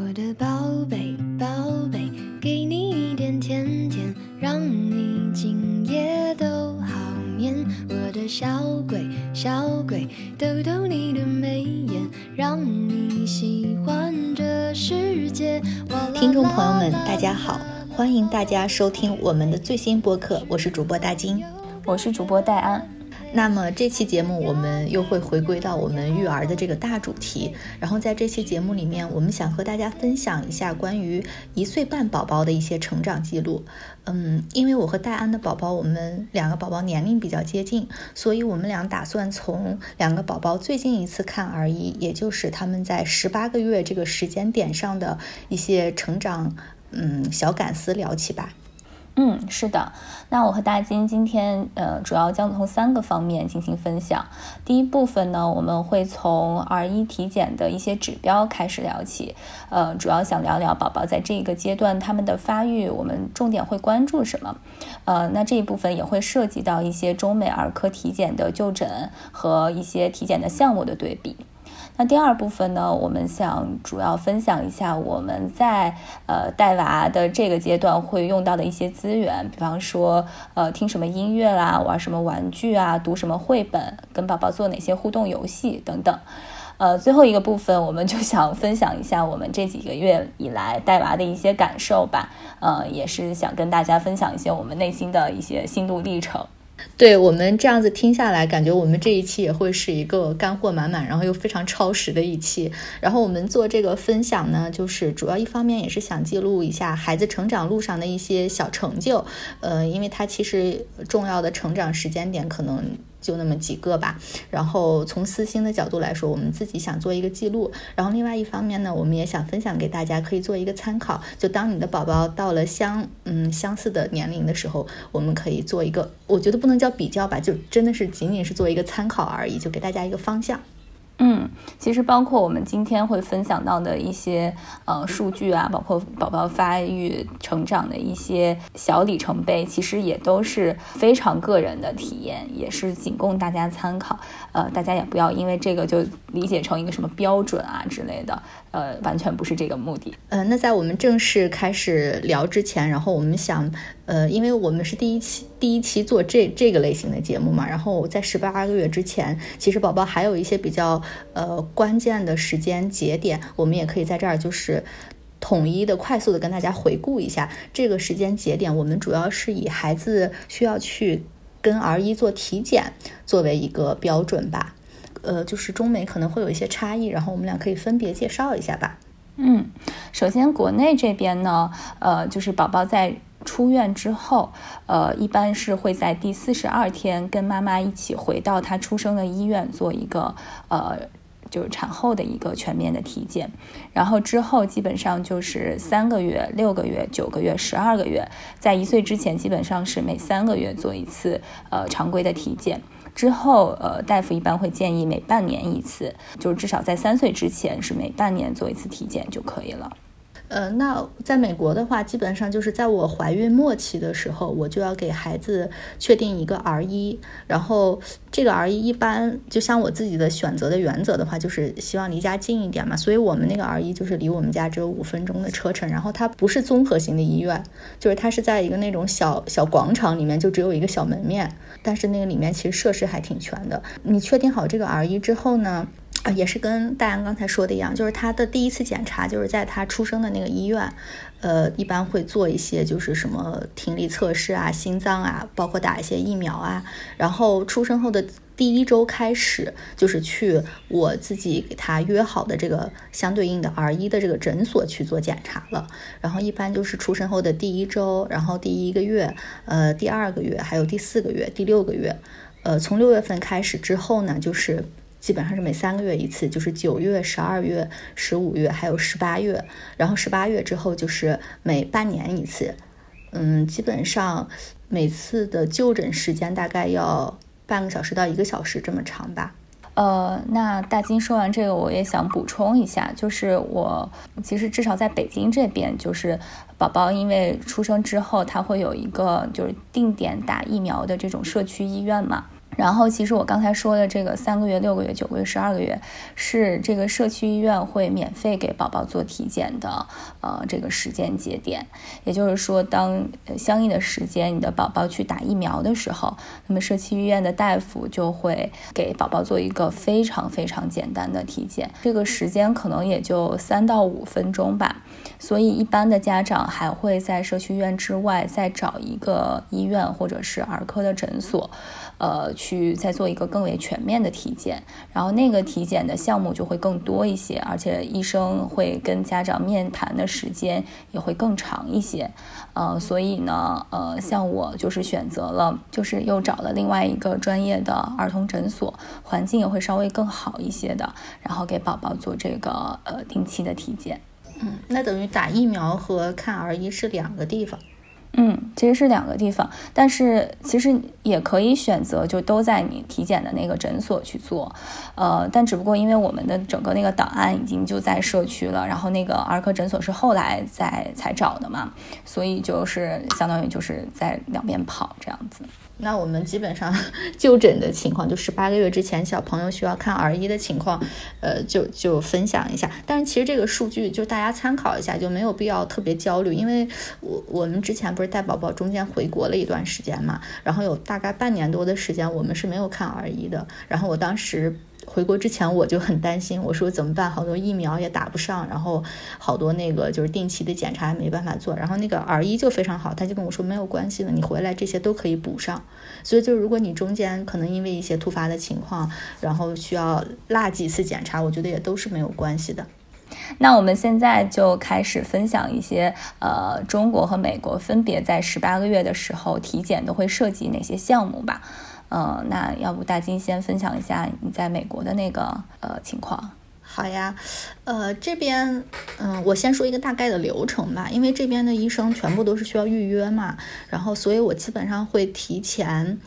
我的宝贝，宝贝，给你一点甜甜，让你今夜都好眠。我的小鬼，小鬼，逗逗你的眉眼，让你喜欢这世界。听众朋友们，大家好，欢迎大家收听我们的最新播客，我是主播大金，我是主播戴安。那么这期节目我们又会回归到我们育儿的这个大主题，然后在这期节目里面，我们想和大家分享一下关于一岁半宝宝的一些成长记录。嗯，因为我和戴安的宝宝，我们两个宝宝年龄比较接近，所以我们俩打算从两个宝宝最近一次看儿医，也就是他们在十八个月这个时间点上的一些成长，嗯，小感思聊起吧。嗯，是的。那我和大金今天呃，主要将从三个方面进行分享。第一部分呢，我们会从儿一体检的一些指标开始聊起，呃，主要想聊聊宝宝在这个阶段他们的发育，我们重点会关注什么？呃，那这一部分也会涉及到一些中美儿科体检的就诊和一些体检的项目的对比。那第二部分呢，我们想主要分享一下我们在呃带娃的这个阶段会用到的一些资源，比方说呃听什么音乐啦，玩什么玩具啊，读什么绘本，跟宝宝做哪些互动游戏等等。呃，最后一个部分，我们就想分享一下我们这几个月以来带娃的一些感受吧。呃，也是想跟大家分享一些我们内心的一些心路历程。对我们这样子听下来，感觉我们这一期也会是一个干货满满，然后又非常超时的一期。然后我们做这个分享呢，就是主要一方面也是想记录一下孩子成长路上的一些小成就，呃，因为他其实重要的成长时间点可能。就那么几个吧，然后从私心的角度来说，我们自己想做一个记录，然后另外一方面呢，我们也想分享给大家，可以做一个参考。就当你的宝宝到了相嗯相似的年龄的时候，我们可以做一个，我觉得不能叫比较吧，就真的是仅仅是做一个参考而已，就给大家一个方向。嗯，其实包括我们今天会分享到的一些呃数据啊，包括宝宝发育成长的一些小里程碑，其实也都是非常个人的体验，也是仅供大家参考。呃，大家也不要因为这个就理解成一个什么标准啊之类的，呃，完全不是这个目的。呃，那在我们正式开始聊之前，然后我们想。呃，因为我们是第一期第一期做这这个类型的节目嘛，然后在十八个月之前，其实宝宝还有一些比较呃关键的时间节点，我们也可以在这儿就是统一的、快速的跟大家回顾一下这个时间节点。我们主要是以孩子需要去跟儿医做体检作为一个标准吧，呃，就是中美可能会有一些差异，然后我们俩可以分别介绍一下吧。嗯，首先国内这边呢，呃，就是宝宝在。出院之后，呃，一般是会在第四十二天跟妈妈一起回到她出生的医院做一个呃，就是产后的一个全面的体检。然后之后基本上就是三个月、六个月、九个月、十二个月，在一岁之前基本上是每三个月做一次呃常规的体检。之后呃，大夫一般会建议每半年一次，就是至少在三岁之前是每半年做一次体检就可以了。呃，那在美国的话，基本上就是在我怀孕末期的时候，我就要给孩子确定一个儿医，然后这个儿医一般就像我自己的选择的原则的话，就是希望离家近一点嘛，所以我们那个儿医就是离我们家只有五分钟的车程，然后它不是综合型的医院，就是它是在一个那种小小广场里面，就只有一个小门面，但是那个里面其实设施还挺全的。你确定好这个儿医之后呢？啊，也是跟大安刚才说的一样，就是他的第一次检查就是在他出生的那个医院，呃，一般会做一些就是什么听力测试啊、心脏啊，包括打一些疫苗啊。然后出生后的第一周开始，就是去我自己给他约好的这个相对应的儿医的这个诊所去做检查了。然后一般就是出生后的第一周，然后第一个月，呃，第二个月，还有第四个月、第六个月，呃，从六月份开始之后呢，就是。基本上是每三个月一次，就是九月、十二月、十五月，还有十八月。然后十八月之后就是每半年一次。嗯，基本上每次的就诊时间大概要半个小时到一个小时这么长吧。呃，那大金说完这个，我也想补充一下，就是我其实至少在北京这边，就是宝宝因为出生之后，他会有一个就是定点打疫苗的这种社区医院嘛。然后，其实我刚才说的这个三个月、六个月、九个月、十二个月，是这个社区医院会免费给宝宝做体检的，呃，这个时间节点。也就是说，当相应的时间你的宝宝去打疫苗的时候，那么社区医院的大夫就会给宝宝做一个非常非常简单的体检，这个时间可能也就三到五分钟吧。所以，一般的家长还会在社区医院之外再找一个医院或者是儿科的诊所。呃，去再做一个更为全面的体检，然后那个体检的项目就会更多一些，而且医生会跟家长面谈的时间也会更长一些。呃，所以呢，呃，像我就是选择了，就是又找了另外一个专业的儿童诊所，环境也会稍微更好一些的，然后给宝宝做这个呃定期的体检。嗯，那等于打疫苗和看儿医是两个地方。嗯，其实是两个地方，但是其实也可以选择就都在你体检的那个诊所去做，呃，但只不过因为我们的整个那个档案已经就在社区了，然后那个儿科诊所是后来再才找的嘛，所以就是相当于就是在两边跑这样子。那我们基本上 就诊的情况，就十八个月之前小朋友需要看儿医的情况，呃，就就分享一下。但是其实这个数据就大家参考一下，就没有必要特别焦虑，因为我我们之前不是带宝宝中间回国了一段时间嘛，然后有大概半年多的时间我们是没有看儿医的，然后我当时。回国之前我就很担心，我说怎么办？好多疫苗也打不上，然后好多那个就是定期的检查也没办法做。然后那个儿医就非常好，他就跟我说没有关系的，你回来这些都可以补上。所以就是如果你中间可能因为一些突发的情况，然后需要落几次检查，我觉得也都是没有关系的。那我们现在就开始分享一些呃中国和美国分别在十八个月的时候体检都会涉及哪些项目吧。呃，那要不大金先分享一下你在美国的那个呃情况？好呀，呃，这边嗯，我先说一个大概的流程吧，因为这边的医生全部都是需要预约嘛，然后所以我基本上会提前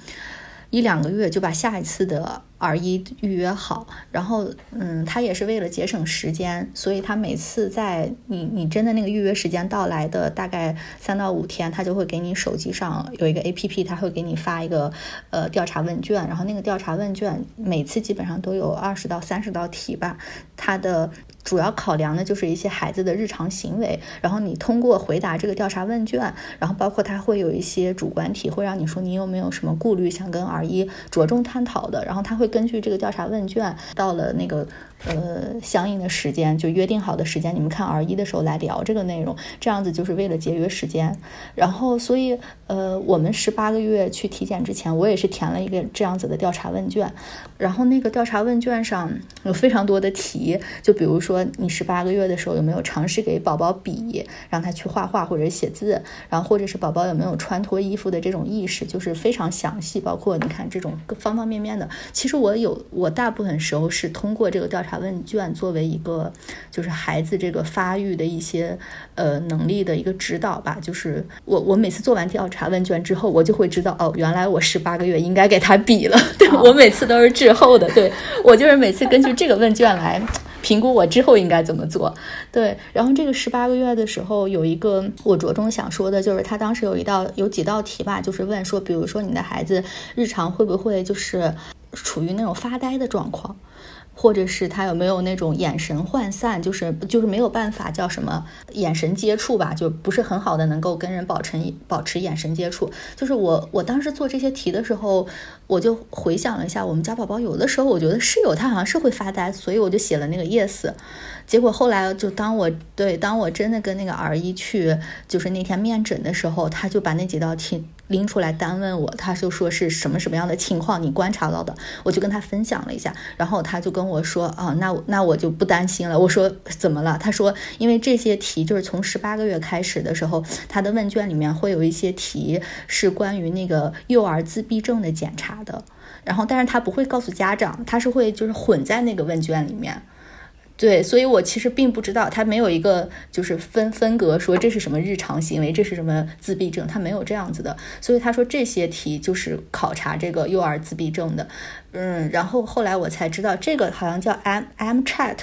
一两个月就把下一次的。而一预约好，然后嗯，他也是为了节省时间，所以他每次在你你真的那个预约时间到来的大概三到五天，他就会给你手机上有一个 A P P，他会给你发一个呃调查问卷，然后那个调查问卷每次基本上都有二十到三十道题吧，它的主要考量的就是一些孩子的日常行为，然后你通过回答这个调查问卷，然后包括他会有一些主观题，会让你说你有没有什么顾虑想跟儿医着重探讨的，然后他会。根据这个调查问卷，到了那个呃相应的时间，就约定好的时间，你们看儿一的时候来聊这个内容，这样子就是为了节约时间。然后，所以呃，我们十八个月去体检之前，我也是填了一个这样子的调查问卷。然后那个调查问卷上有非常多的题，就比如说你十八个月的时候有没有尝试给宝宝笔，让他去画画或者写字，然后或者是宝宝有没有穿脱衣服的这种意识，就是非常详细，包括你看这种方方面面的。其实我有，我大部分时候是通过这个调查问卷作为一个，就是孩子这个发育的一些呃能力的一个指导吧。就是我我每次做完调查问卷之后，我就会知道哦，原来我十八个月应该给他比了。对我每次都是滞后的，对我就是每次根据这个问卷来评估我之后应该怎么做。对，然后这个十八个月的时候有一个我着重想说的，就是他当时有一道有几道题吧，就是问说，比如说你的孩子日常会不会就是。处于那种发呆的状况，或者是他有没有那种眼神涣散，就是就是没有办法叫什么眼神接触吧，就不是很好的能够跟人保持保持眼神接触。就是我我当时做这些题的时候，我就回想了一下，我们家宝宝有的时候我觉得室友，他好像是会发呆，所以我就写了那个 yes。结果后来就当我对当我真的跟那个儿医去就是那天面诊的时候，他就把那几道题。拎出来单问我，他就说是什么什么样的情况，你观察到的，我就跟他分享了一下，然后他就跟我说啊，那那我就不担心了。我说怎么了？他说因为这些题就是从十八个月开始的时候，他的问卷里面会有一些题是关于那个幼儿自闭症的检查的，然后但是他不会告诉家长，他是会就是混在那个问卷里面。对，所以我其实并不知道，他没有一个就是分分隔说这是什么日常行为，这是什么自闭症，他没有这样子的。所以他说这些题就是考察这个幼儿自闭症的，嗯，然后后来我才知道这个好像叫 M M Chat，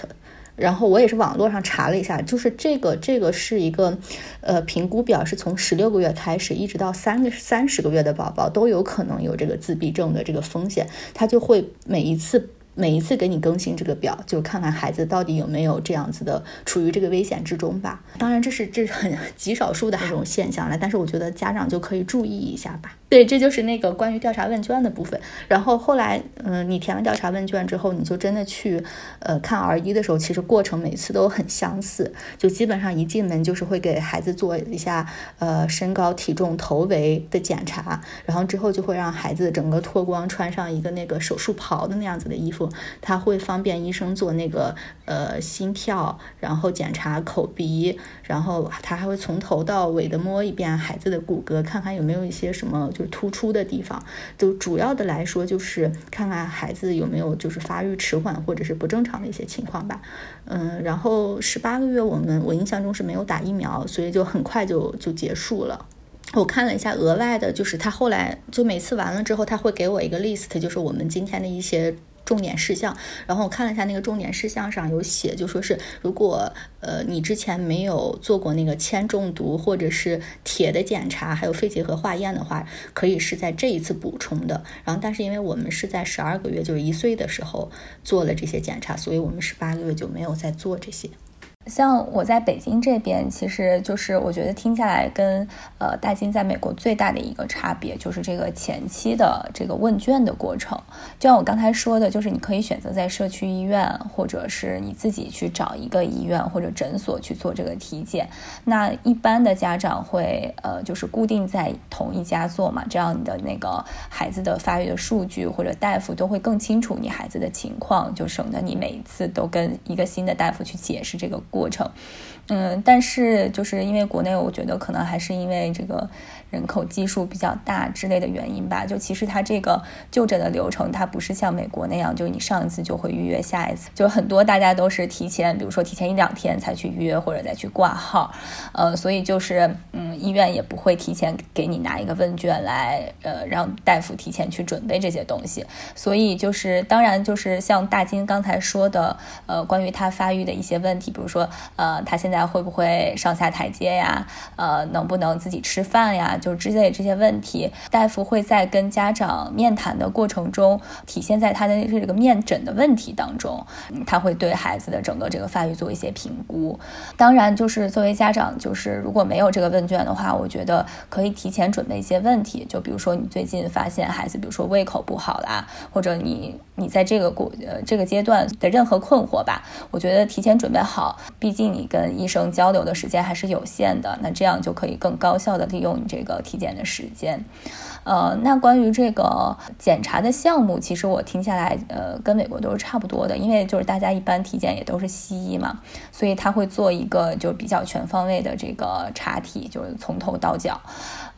然后我也是网络上查了一下，就是这个这个是一个，呃，评估表是从十六个月开始，一直到三个三十个月的宝宝都有可能有这个自闭症的这个风险，他就会每一次。每一次给你更新这个表，就看看孩子到底有没有这样子的处于这个危险之中吧。当然，这是这是很极少数的这种现象了，但是我觉得家长就可以注意一下吧。对，这就是那个关于调查问卷的部分。然后后来，嗯，你填完调查问卷之后，你就真的去，呃，看儿一的时候，其实过程每次都很相似，就基本上一进门就是会给孩子做一下，呃，身高、体重、头围的检查，然后之后就会让孩子整个脱光，穿上一个那个手术袍的那样子的衣服，他会方便医生做那个，呃，心跳，然后检查口鼻，然后他还会从头到尾的摸一遍孩子的骨骼，看看有没有一些什么。就是突出的地方，就主要的来说就是看看孩子有没有就是发育迟缓或者是不正常的一些情况吧。嗯，然后十八个月我们我印象中是没有打疫苗，所以就很快就就结束了。我看了一下额外的，就是他后来就每次完了之后，他会给我一个 list，就是我们今天的一些。重点事项，然后我看了一下那个重点事项上有写，就说是如果呃你之前没有做过那个铅中毒或者是铁的检查，还有肺结核化验的话，可以是在这一次补充的。然后但是因为我们是在十二个月，就是一岁的时候做了这些检查，所以我们十八个月就没有再做这些。像我在北京这边，其实就是我觉得听下来跟呃大金在美国最大的一个差别，就是这个前期的这个问卷的过程。就像我刚才说的，就是你可以选择在社区医院，或者是你自己去找一个医院或者诊所去做这个体检。那一般的家长会呃就是固定在同一家做嘛，这样你的那个孩子的发育的数据或者大夫都会更清楚你孩子的情况，就省得你每一次都跟一个新的大夫去解释这个。过程，嗯，但是就是因为国内，我觉得可能还是因为这个。人口基数比较大之类的原因吧，就其实它这个就诊的流程，它不是像美国那样，就你上一次就会预约下一次，就很多大家都是提前，比如说提前一两天才去预约或者再去挂号，呃，所以就是嗯，医院也不会提前给你拿一个问卷来，呃，让大夫提前去准备这些东西，所以就是当然就是像大金刚才说的，呃，关于他发育的一些问题，比如说呃，他现在会不会上下台阶呀，呃，能不能自己吃饭呀？就之类这些问题，大夫会在跟家长面谈的过程中，体现在他的这个面诊的问题当中，他会对孩子的整个这个发育做一些评估。当然，就是作为家长，就是如果没有这个问卷的话，我觉得可以提前准备一些问题，就比如说你最近发现孩子，比如说胃口不好啦，或者你你在这个过呃这个阶段的任何困惑吧，我觉得提前准备好，毕竟你跟医生交流的时间还是有限的，那这样就可以更高效的利用你这个。体检的时间，呃，那关于这个检查的项目，其实我听下来，呃，跟美国都是差不多的，因为就是大家一般体检也都是西医嘛，所以他会做一个就比较全方位的这个查体，就是从头到脚。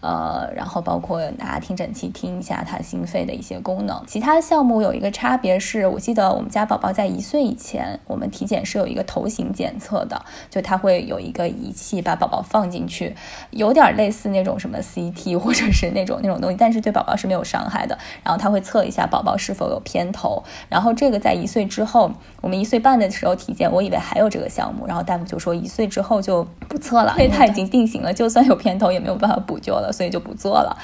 呃，然后包括拿听诊器听一下他心肺的一些功能。其他项目有一个差别是，我记得我们家宝宝在一岁以前，我们体检是有一个头型检测的，就他会有一个仪器把宝宝放进去，有点类似那种什么 CT 或者是那种那种东西，但是对宝宝是没有伤害的。然后他会测一下宝宝是否有偏头。然后这个在一岁之后，我们一岁半的时候体检，我以为还有这个项目，然后大夫就说一岁之后就不测了，因为他已经定型了，就算有偏头也没有办法补救了。所以就不做了。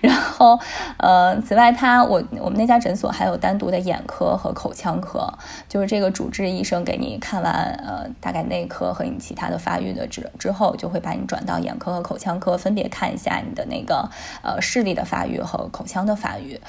然后，呃，此外，他我我们那家诊所还有单独的眼科和口腔科，就是这个主治医生给你看完，呃，大概内科和你其他的发育的之之后，就会把你转到眼科和口腔科，分别看一下你的那个呃视力的发育和口腔的发育。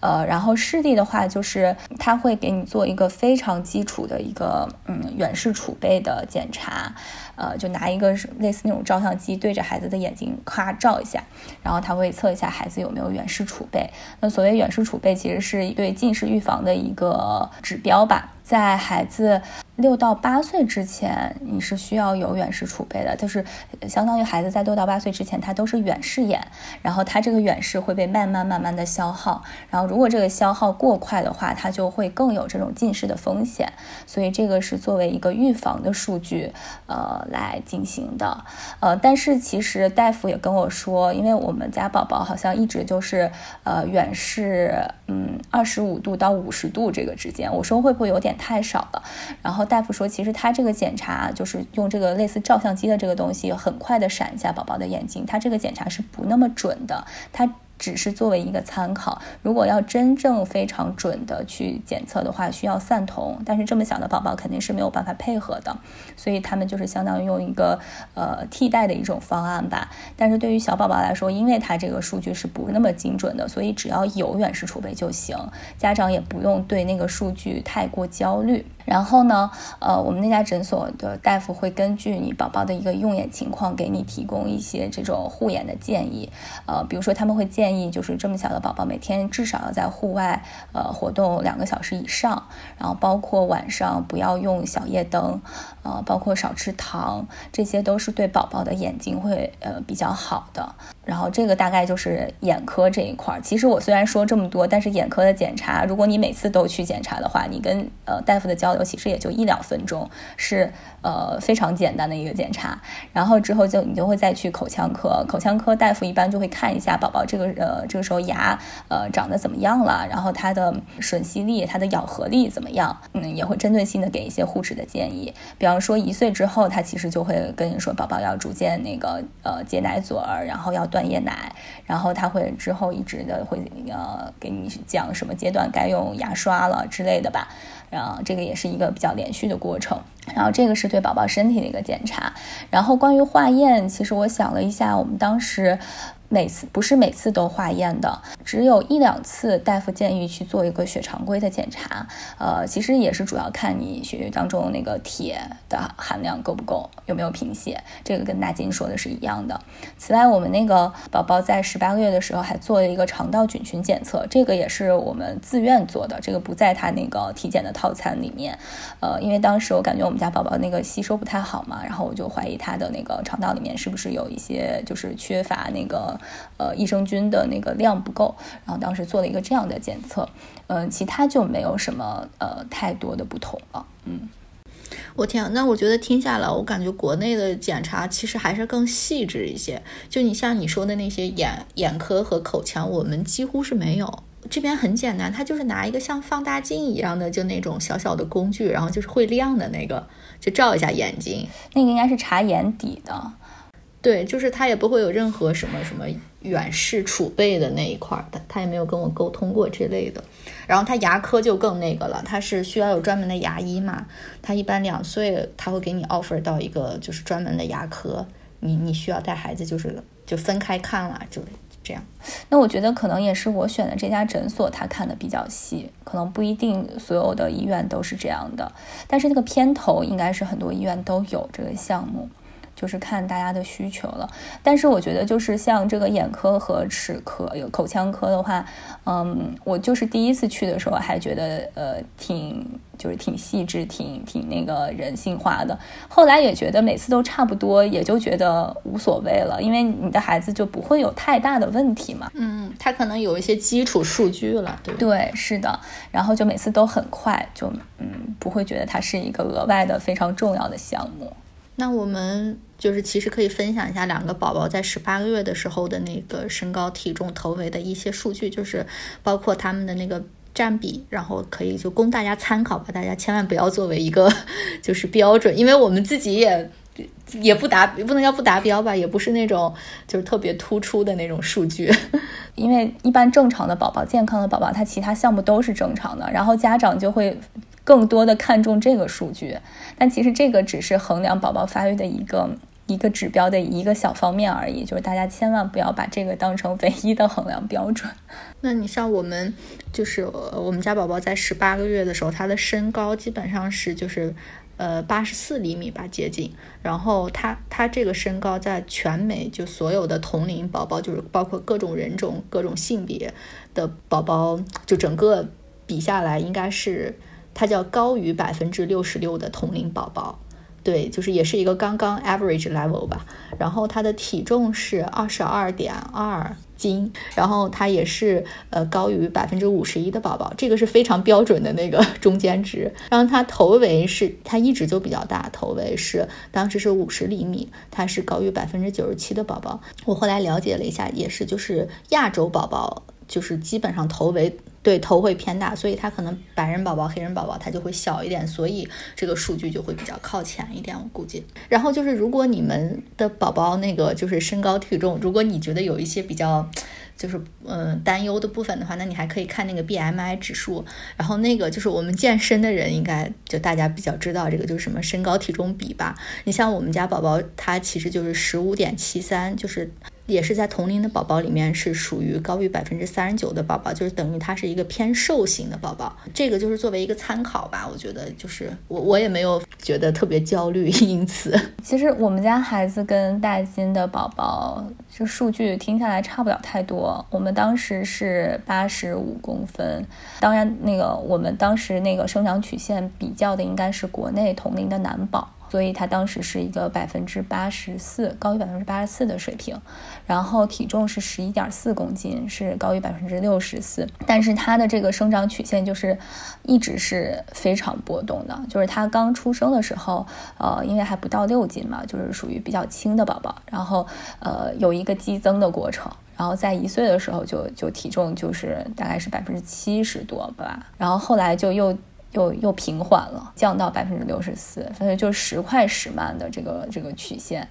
呃，然后视力的话，就是他会给你做一个非常基础的一个嗯远视储备的检查。呃，就拿一个类似那种照相机对着孩子的眼睛咔照一下，然后他会测一下孩子有没有远视储备。那所谓远视储备，其实是对近视预防的一个指标吧。在孩子六到八岁之前，你是需要有远视储备的，就是相当于孩子在六到八岁之前，他都是远视眼，然后他这个远视会被慢慢慢慢的消耗，然后如果这个消耗过快的话，他就会更有这种近视的风险，所以这个是作为一个预防的数据，呃，来进行的，呃，但是其实大夫也跟我说，因为我们家宝宝好像一直就是呃远视。嗯，二十五度到五十度这个之间。我说会不会有点太少了？然后大夫说，其实他这个检查就是用这个类似照相机的这个东西，很快的闪一下宝宝的眼睛，他这个检查是不那么准的。他。只是作为一个参考，如果要真正非常准的去检测的话，需要散瞳，但是这么小的宝宝肯定是没有办法配合的，所以他们就是相当于用一个呃替代的一种方案吧。但是对于小宝宝来说，因为他这个数据是不那么精准的，所以只要有远视储备就行，家长也不用对那个数据太过焦虑。然后呢，呃，我们那家诊所的大夫会根据你宝宝的一个用眼情况，给你提供一些这种护眼的建议。呃，比如说他们会建议，就是这么小的宝宝每天至少要在户外呃活动两个小时以上，然后包括晚上不要用小夜灯，呃，包括少吃糖，这些都是对宝宝的眼睛会呃比较好的。然后这个大概就是眼科这一块儿。其实我虽然说这么多，但是眼科的检查，如果你每次都去检查的话，你跟呃大夫的交其实也就一两分钟，是呃非常简单的一个检查。然后之后就你就会再去口腔科，口腔科大夫一般就会看一下宝宝这个呃这个时候牙呃长得怎么样了，然后他的吮吸力、他的咬合力怎么样，嗯，也会针对性的给一些护齿的建议。比方说一岁之后，他其实就会跟你说，宝宝要逐渐那个呃接奶嘴儿，然后要。断夜奶，然后他会之后一直的会呃给你讲什么阶段该用牙刷了之类的吧，然后这个也是一个比较连续的过程，然后这个是对宝宝身体的一个检查，然后关于化验，其实我想了一下，我们当时。每次不是每次都化验的，只有一两次大夫建议去做一个血常规的检查。呃，其实也是主要看你血液当中那个铁的含量够不够，有没有贫血。这个跟大金说的是一样的。此外，我们那个宝宝在十八个月的时候还做了一个肠道菌群检测，这个也是我们自愿做的，这个不在他那个体检的套餐里面。呃，因为当时我感觉我们家宝宝那个吸收不太好嘛，然后我就怀疑他的那个肠道里面是不是有一些就是缺乏那个。呃，益生菌的那个量不够，然后当时做了一个这样的检测，嗯，其他就没有什么呃太多的不同了。嗯，我天，那我觉得听下来，我感觉国内的检查其实还是更细致一些。就你像你说的那些眼眼科和口腔，我们几乎是没有。这边很简单，它就是拿一个像放大镜一样的，就那种小小的工具，然后就是会亮的那个，就照一下眼睛。那个应该是查眼底的。对，就是他也不会有任何什么什么远视储备的那一块儿，他他也没有跟我沟通过这类的。然后他牙科就更那个了，他是需要有专门的牙医嘛。他一般两岁他会给你 offer 到一个就是专门的牙科，你你需要带孩子就是就分开看了，就这样。那我觉得可能也是我选的这家诊所，他看的比较细，可能不一定所有的医院都是这样的。但是那个片头应该是很多医院都有这个项目。就是看大家的需求了，但是我觉得就是像这个眼科和齿科、有口腔科的话，嗯，我就是第一次去的时候还觉得呃挺就是挺细致、挺挺那个人性化的，后来也觉得每次都差不多，也就觉得无所谓了，因为你的孩子就不会有太大的问题嘛。嗯，他可能有一些基础数据了，对对，是的，然后就每次都很快，就嗯不会觉得它是一个额外的非常重要的项目。那我们就是其实可以分享一下两个宝宝在十八个月的时候的那个身高、体重、头围的一些数据，就是包括他们的那个占比，然后可以就供大家参考吧。大家千万不要作为一个 就是标准，因为我们自己也也不达，不能叫不达标吧，也不是那种就是特别突出的那种数据。因为一般正常的宝宝、健康的宝宝，他其他项目都是正常的，然后家长就会。更多的看重这个数据，但其实这个只是衡量宝宝发育的一个一个指标的一个小方面而已，就是大家千万不要把这个当成唯一的衡量标准。那你像我们，就是我们家宝宝在十八个月的时候，他的身高基本上是就是呃八十四厘米吧，接近。然后他他这个身高在全美就所有的同龄宝宝，就是包括各种人种、各种性别的宝宝，就整个比下来应该是。它叫高于百分之六十六的同龄宝宝，对，就是也是一个刚刚 average level 吧。然后它的体重是二十二点二斤，然后它也是呃高于百分之五十一的宝宝，这个是非常标准的那个 中间值。然后它头围是它一直就比较大，头围是当时是五十厘米，它是高于百分之九十七的宝宝。我后来了解了一下，也是就是亚洲宝宝。就是基本上头围对头会偏大，所以他可能白人宝宝、黑人宝宝他就会小一点，所以这个数据就会比较靠前一点，我估计。然后就是如果你们的宝宝那个就是身高体重，如果你觉得有一些比较。就是嗯担忧的部分的话，那你还可以看那个 BMI 指数，然后那个就是我们健身的人应该就大家比较知道这个就是什么身高体重比吧。你像我们家宝宝，他其实就是十五点七三，就是。也是在同龄的宝宝里面是属于高于百分之三十九的宝宝，就是等于他是一个偏瘦型的宝宝。这个就是作为一个参考吧，我觉得就是我我也没有觉得特别焦虑，因此 其实我们家孩子跟大金的宝宝这数据听下来差不了太多。我们当时是八十五公分，当然那个我们当时那个生长曲线比较的应该是国内同龄的男宝。所以他当时是一个百分之八十四，高于百分之八十四的水平，然后体重是十一点四公斤，是高于百分之六十四。但是他的这个生长曲线就是一直是非常波动的，就是他刚出生的时候，呃，因为还不到六斤嘛，就是属于比较轻的宝宝，然后呃有一个激增的过程，然后在一岁的时候就就体重就是大概是百分之七十多吧，然后后来就又。又又平缓了，降到百分之六十四，所以就时快时慢的这个这个曲线，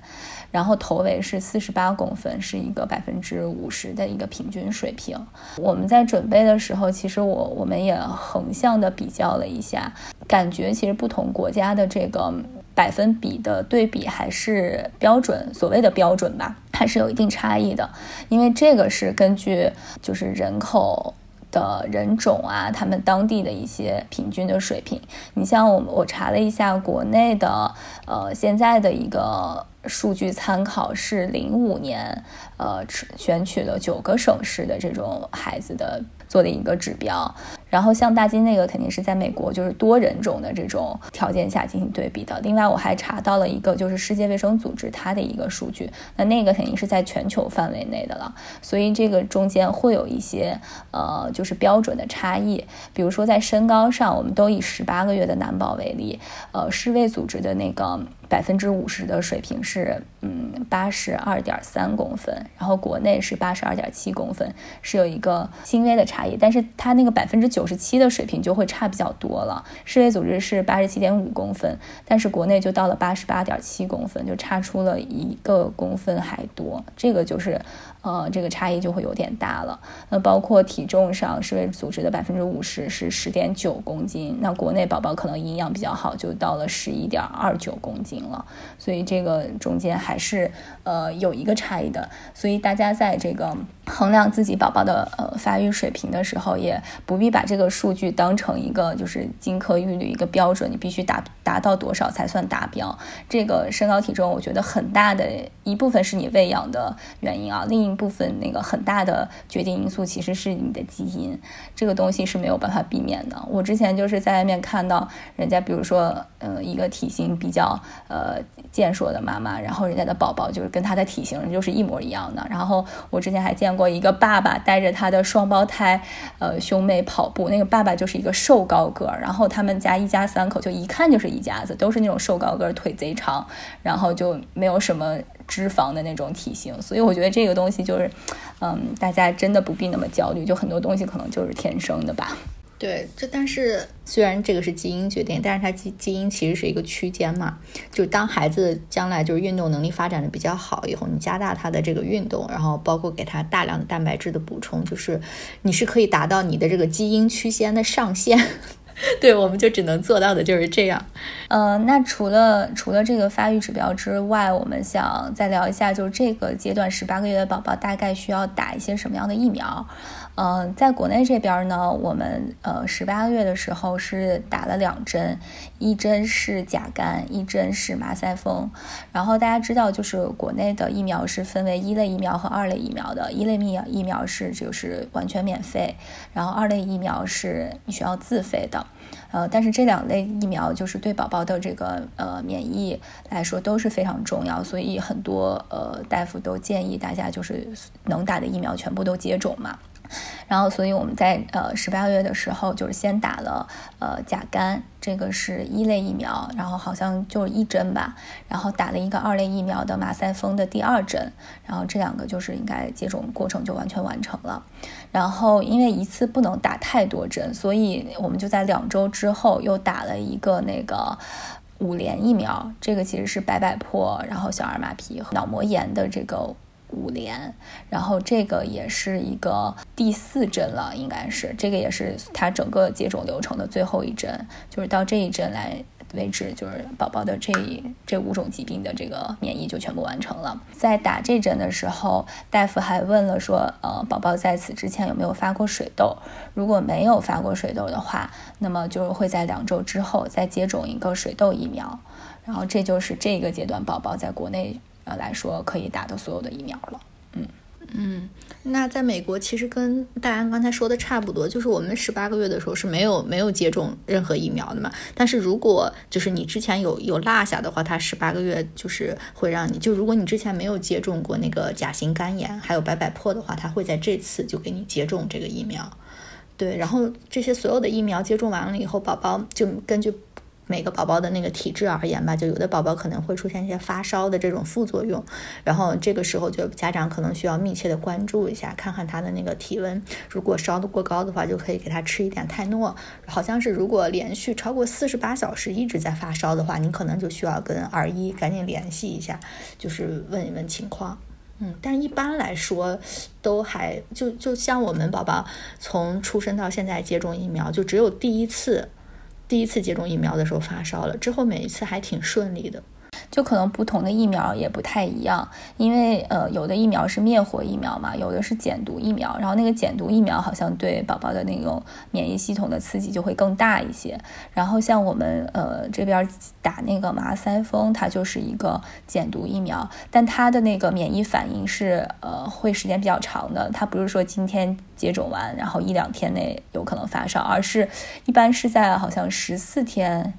然后头围是四十八公分，是一个百分之五十的一个平均水平。我们在准备的时候，其实我我们也横向的比较了一下，感觉其实不同国家的这个百分比的对比还是标准，所谓的标准吧，还是有一定差异的，因为这个是根据就是人口。的人种啊，他们当地的一些平均的水平。你像我，我查了一下国内的，呃，现在的一个数据参考是零五年，呃，选取了九个省市的这种孩子的。做的一个指标，然后像大金那个肯定是在美国就是多人种的这种条件下进行对比的。另外我还查到了一个就是世界卫生组织它的一个数据，那那个肯定是在全球范围内的了，所以这个中间会有一些呃就是标准的差异。比如说在身高上，我们都以十八个月的男宝为例，呃，世卫组织的那个。百分之五十的水平是，嗯，八十二点三公分，然后国内是八十二点七公分，是有一个轻微的差异，但是它那个百分之九十七的水平就会差比较多了。世卫组织是八十七点五公分，但是国内就到了八十八点七公分，就差出了一个公分还多，这个就是。呃，这个差异就会有点大了。那包括体重上，世卫组织的百分之五十是十点九公斤，那国内宝宝可能营养比较好，就到了十一点二九公斤了。所以这个中间还是呃有一个差异的。所以大家在这个衡量自己宝宝的呃发育水平的时候，也不必把这个数据当成一个就是金科玉律一个标准，你必须达达到多少才算达标。这个身高体重，我觉得很大的一部分是你喂养的原因啊，另一。部分那个很大的决定因素其实是你的基因，这个东西是没有办法避免的。我之前就是在外面看到人家，比如说，呃，一个体型比较呃健硕的妈妈，然后人家的宝宝就是跟她的体型就是一模一样的。然后我之前还见过一个爸爸带着他的双胞胎呃兄妹跑步，那个爸爸就是一个瘦高个儿，然后他们家一家三口就一看就是一家子，都是那种瘦高个儿，腿贼长，然后就没有什么。脂肪的那种体型，所以我觉得这个东西就是，嗯，大家真的不必那么焦虑，就很多东西可能就是天生的吧。对，这但是虽然这个是基因决定，但是它基基因其实是一个区间嘛，就当孩子将来就是运动能力发展的比较好以后，你加大他的这个运动，然后包括给他大量的蛋白质的补充，就是你是可以达到你的这个基因区间的上限。对，我们就只能做到的就是这样。呃，那除了除了这个发育指标之外，我们想再聊一下，就是这个阶段十八个月的宝宝大概需要打一些什么样的疫苗？呃，在国内这边呢，我们呃十八个月的时候是打了两针，一针是甲肝，一针是麻腮风。然后大家知道，就是国内的疫苗是分为一类疫苗和二类疫苗的，一类疫疫苗是就是完全免费，然后二类疫苗是你需要自费的。呃，但是这两类疫苗就是对宝宝的这个呃免疫来说都是非常重要，所以很多呃大夫都建议大家就是能打的疫苗全部都接种嘛。然后，所以我们在呃十八个月的时候，就是先打了呃甲肝，这个是一类疫苗，然后好像就是一针吧，然后打了一个二类疫苗的马赛峰的第二针，然后这两个就是应该接种过程就完全完成了。然后因为一次不能打太多针，所以我们就在两周之后又打了一个那个五联疫苗，这个其实是白百破，然后小儿麻痹和脑膜炎的这个。五连，然后这个也是一个第四针了，应该是这个也是它整个接种流程的最后一针，就是到这一针来为止，就是宝宝的这这五种疾病的这个免疫就全部完成了。在打这针的时候，大夫还问了说，呃，宝宝在此之前有没有发过水痘？如果没有发过水痘的话，那么就会在两周之后再接种一个水痘疫苗。然后这就是这个阶段宝宝在国内。呃来说可以打的所有的疫苗了，嗯嗯，那在美国其实跟大安刚才说的差不多，就是我们十八个月的时候是没有没有接种任何疫苗的嘛。但是如果就是你之前有有落下的话，它十八个月就是会让你就如果你之前没有接种过那个甲型肝炎还有白百破的话，它会在这次就给你接种这个疫苗。对，然后这些所有的疫苗接种完了以后，宝宝就根据。每个宝宝的那个体质而言吧，就有的宝宝可能会出现一些发烧的这种副作用，然后这个时候就家长可能需要密切的关注一下，看看他的那个体温，如果烧的过高的话，就可以给他吃一点泰诺。好像是如果连续超过四十八小时一直在发烧的话，你可能就需要跟儿医赶紧联系一下，就是问一问情况。嗯，但是一般来说都还就就像我们宝宝从出生到现在接种疫苗，就只有第一次。第一次接种疫苗的时候发烧了，之后每一次还挺顺利的。就可能不同的疫苗也不太一样，因为呃有的疫苗是灭活疫苗嘛，有的是减毒疫苗，然后那个减毒疫苗好像对宝宝的那种免疫系统的刺激就会更大一些。然后像我们呃这边打那个麻腮风，它就是一个减毒疫苗，但它的那个免疫反应是呃会时间比较长的，它不是说今天接种完然后一两天内有可能发烧，而是一般是在好像十四天。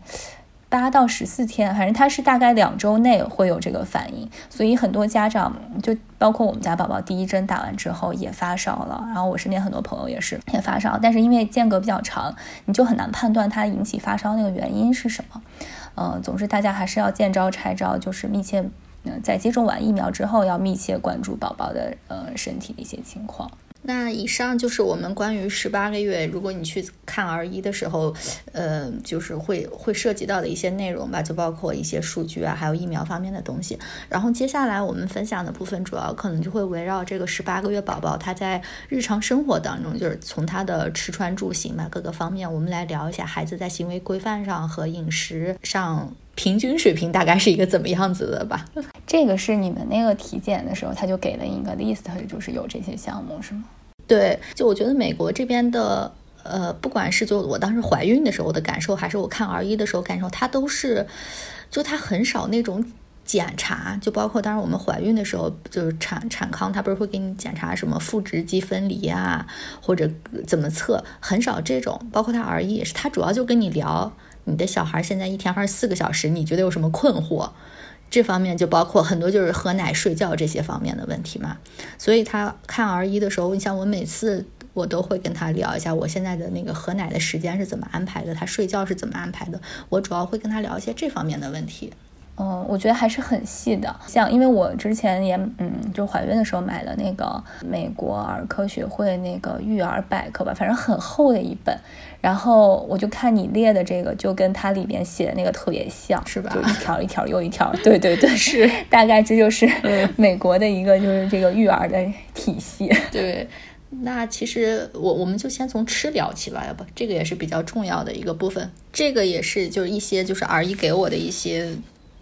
八到十四天，反正他是大概两周内会有这个反应，所以很多家长就包括我们家宝宝第一针打完之后也发烧了，然后我身边很多朋友也是也发烧，但是因为间隔比较长，你就很难判断它引起发烧那个原因是什么。嗯，总之大家还是要见招拆招，就是密切嗯在接种完疫苗之后要密切关注宝宝的呃身体的一些情况。那以上就是我们关于十八个月，如果你去看儿一的时候，呃，就是会会涉及到的一些内容吧，就包括一些数据啊，还有疫苗方面的东西。然后接下来我们分享的部分，主要可能就会围绕这个十八个月宝宝他在日常生活当中，就是从他的吃穿住行吧各个方面，我们来聊一下孩子在行为规范上和饮食上平均水平大概是一个怎么样子的吧。这个是你们那个体检的时候，他就给了一个 list，就是有这些项目，是吗？对，就我觉得美国这边的，呃，不管是就我当时怀孕的时候的感受，还是我看儿医的时候感受，它都是，就它很少那种检查，就包括当时我们怀孕的时候，就是产产康，他不是会给你检查什么腹直肌分离啊，或者怎么测，很少这种，包括他儿医也是，他主要就跟你聊你的小孩现在一天二十四个小时，你觉得有什么困惑？这方面就包括很多就是喝奶、睡觉这些方面的问题嘛，所以他看儿一的时候，你像我每次我都会跟他聊一下我现在的那个喝奶的时间是怎么安排的，他睡觉是怎么安排的，我主要会跟他聊一些这方面的问题。嗯，我觉得还是很细的。像因为我之前也嗯，就怀孕的时候买了那个美国儿科学会那个育儿百科吧，反正很厚的一本。然后我就看你列的这个，就跟它里边写的那个特别像，是吧？就一条一条又一条。对对对，是。大概这就是 美国的一个就是这个育儿的体系。对，那其实我我们就先从吃聊起来吧，要不这个也是比较重要的一个部分。这个也是就是一些就是儿医给我的一些。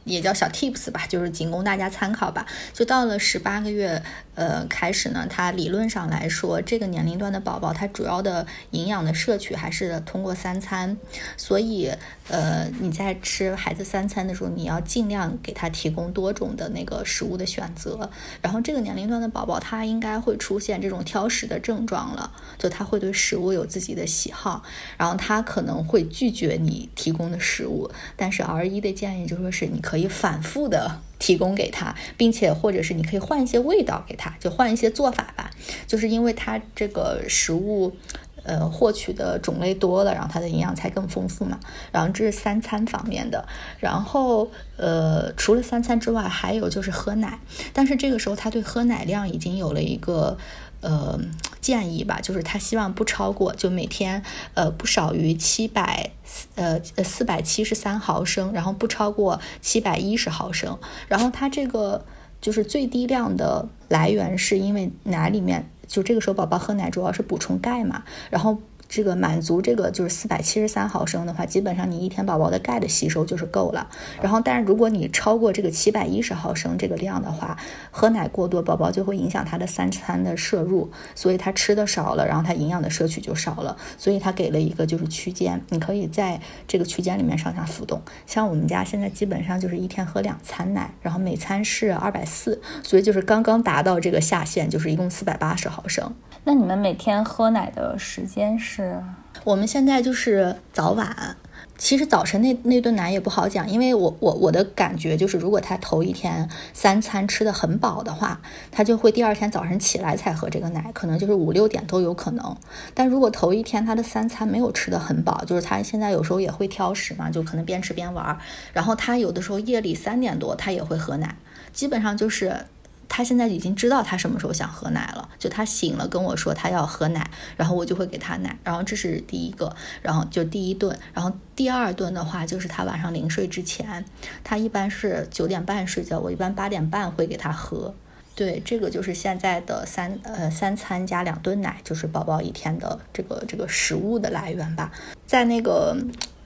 也叫小 tips 吧，就是仅供大家参考吧。就到了十八个月，呃，开始呢，它理论上来说，这个年龄段的宝宝，它主要的营养的摄取还是通过三餐。所以，呃，你在吃孩子三餐的时候，你要尽量给他提供多种的那个食物的选择。然后，这个年龄段的宝宝，他应该会出现这种挑食的症状了，就他会对食物有自己的喜好，然后他可能会拒绝你提供的食物。但是，，R 一的建议就说是你。可以反复的提供给他，并且或者是你可以换一些味道给他，就换一些做法吧。就是因为他这个食物，呃，获取的种类多了，然后它的营养才更丰富嘛。然后这是三餐方面的，然后呃，除了三餐之外，还有就是喝奶。但是这个时候他对喝奶量已经有了一个。呃，建议吧，就是他希望不超过，就每天呃不少于七百呃呃四百七十三毫升，然后不超过七百一十毫升。然后他这个就是最低量的来源，是因为奶里面就这个时候宝宝喝奶主要是补充钙嘛，然后。这个满足这个就是四百七十三毫升的话，基本上你一天宝宝的钙的吸收就是够了。然后，但是如果你超过这个七百一十毫升这个量的话，喝奶过多，宝宝就会影响他的三餐的摄入，所以他吃的少了，然后他营养的摄取就少了。所以他给了一个就是区间，你可以在这个区间里面上下浮动。像我们家现在基本上就是一天喝两餐奶，然后每餐是二百四，所以就是刚刚达到这个下限，就是一共四百八十毫升。那你们每天喝奶的时间是？是我们现在就是早晚。其实早晨那那顿奶也不好讲，因为我我我的感觉就是，如果他头一天三餐吃的很饱的话，他就会第二天早上起来才喝这个奶，可能就是五六点都有可能。但如果头一天他的三餐没有吃的很饱，就是他现在有时候也会挑食嘛，就可能边吃边玩儿，然后他有的时候夜里三点多他也会喝奶，基本上就是。他现在已经知道他什么时候想喝奶了，就他醒了跟我说他要喝奶，然后我就会给他奶，然后这是第一个，然后就第一顿，然后第二顿的话就是他晚上临睡之前，他一般是九点半睡觉，我一般八点半会给他喝，对，这个就是现在的三呃三餐加两顿奶，就是宝宝一天的这个这个食物的来源吧，在那个。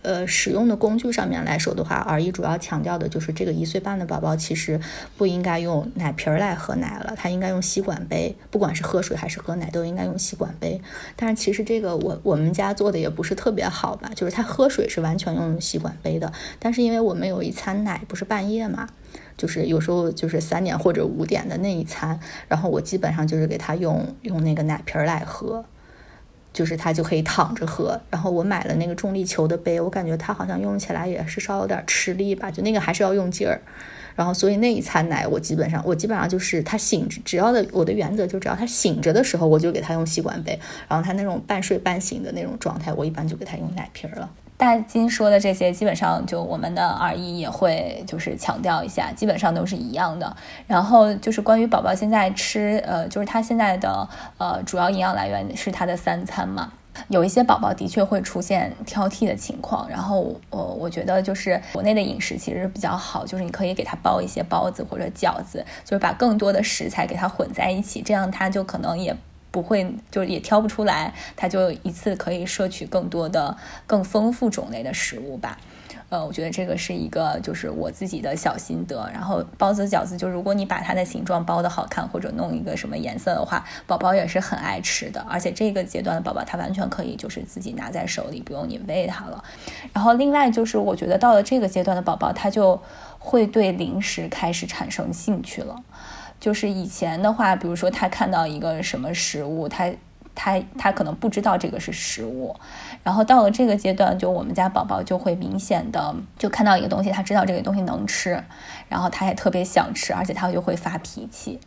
呃，使用的工具上面来说的话，儿医主要强调的就是这个一岁半的宝宝其实不应该用奶瓶来喝奶了，他应该用吸管杯，不管是喝水还是喝奶都应该用吸管杯。但是其实这个我我们家做的也不是特别好吧，就是他喝水是完全用吸管杯的，但是因为我们有一餐奶不是半夜嘛，就是有时候就是三点或者五点的那一餐，然后我基本上就是给他用用那个奶瓶来喝。就是他就可以躺着喝，然后我买了那个重力球的杯，我感觉他好像用起来也是稍有点吃力吧，就那个还是要用劲儿，然后所以那一餐奶我基本上我基本上就是他醒，只要的我的原则就只要他醒着的时候，我就给他用吸管杯，然后他那种半睡半醒的那种状态，我一般就给他用奶瓶了。大金说的这些，基本上就我们的二医也会就是强调一下，基本上都是一样的。然后就是关于宝宝现在吃，呃，就是他现在的呃主要营养来源是他的三餐嘛。有一些宝宝的确会出现挑剔的情况，然后我我觉得就是国内的饮食其实比较好，就是你可以给他包一些包子或者饺子，就是把更多的食材给他混在一起，这样他就可能也。不会，就也挑不出来，他就一次可以摄取更多的、更丰富种类的食物吧。呃，我觉得这个是一个，就是我自己的小心得。然后包子、饺子，就如果你把它的形状包的好看，或者弄一个什么颜色的话，宝宝也是很爱吃的。而且这个阶段的宝宝，他完全可以就是自己拿在手里，不用你喂他了。然后另外就是，我觉得到了这个阶段的宝宝，他就会对零食开始产生兴趣了。就是以前的话，比如说他看到一个什么食物，他他他可能不知道这个是食物，然后到了这个阶段，就我们家宝宝就会明显的就看到一个东西，他知道这个东西能吃，然后他也特别想吃，而且他就会发脾气。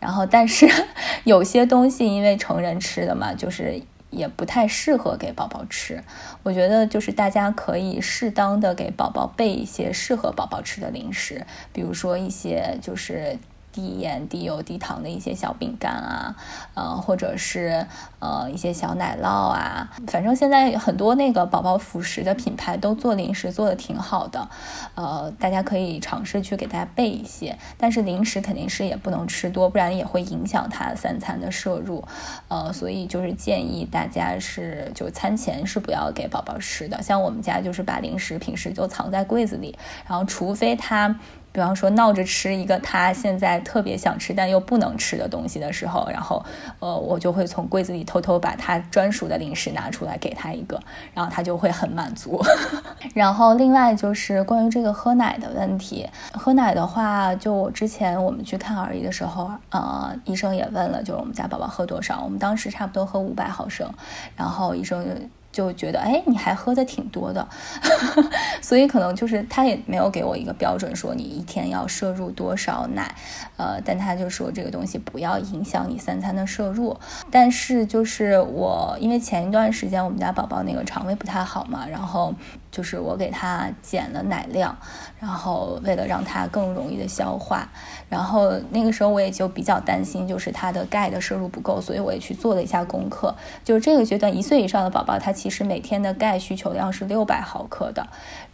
然后但是 有些东西因为成人吃的嘛，就是也不太适合给宝宝吃。我觉得就是大家可以适当的给宝宝备一些适合宝宝吃的零食，比如说一些就是。低盐、低油、低糖的一些小饼干啊，呃，或者是呃一些小奶酪啊，反正现在很多那个宝宝辅食的品牌都做零食做的挺好的，呃，大家可以尝试去给大家备一些，但是零食肯定是也不能吃多，不然也会影响他三餐的摄入，呃，所以就是建议大家是就餐前是不要给宝宝吃的，像我们家就是把零食平时就藏在柜子里，然后除非他。比方说闹着吃一个他现在特别想吃但又不能吃的东西的时候，然后呃我就会从柜子里偷偷把他专属的零食拿出来给他一个，然后他就会很满足。然后另外就是关于这个喝奶的问题，喝奶的话，就我之前我们去看儿医的时候，呃医生也问了，就是我们家宝宝喝多少，我们当时差不多喝五百毫升，然后医生就。就觉得，哎，你还喝的挺多的，所以可能就是他也没有给我一个标准，说你一天要摄入多少奶，呃，但他就说这个东西不要影响你三餐的摄入。但是就是我，因为前一段时间我们家宝宝那个肠胃不太好嘛，然后。就是我给他减了奶量，然后为了让他更容易的消化，然后那个时候我也就比较担心，就是他的钙的摄入不够，所以我也去做了一下功课。就是这个阶段一岁以上的宝宝，他其实每天的钙需求量是六百毫克的，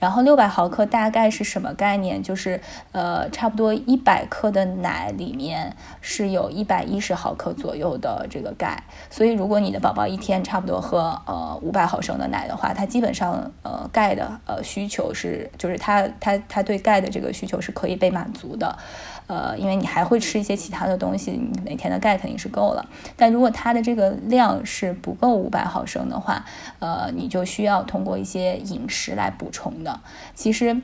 然后六百毫克大概是什么概念？就是呃，差不多一百克的奶里面是有一百一十毫克左右的这个钙，所以如果你的宝宝一天差不多喝呃五百毫升的奶的话，他基本上呃钙。的呃需求是，就是他他他对钙的这个需求是可以被满足的，呃，因为你还会吃一些其他的东西，你每天的钙肯定是够了。但如果它的这个量是不够五百毫升的话，呃，你就需要通过一些饮食来补充的。其实。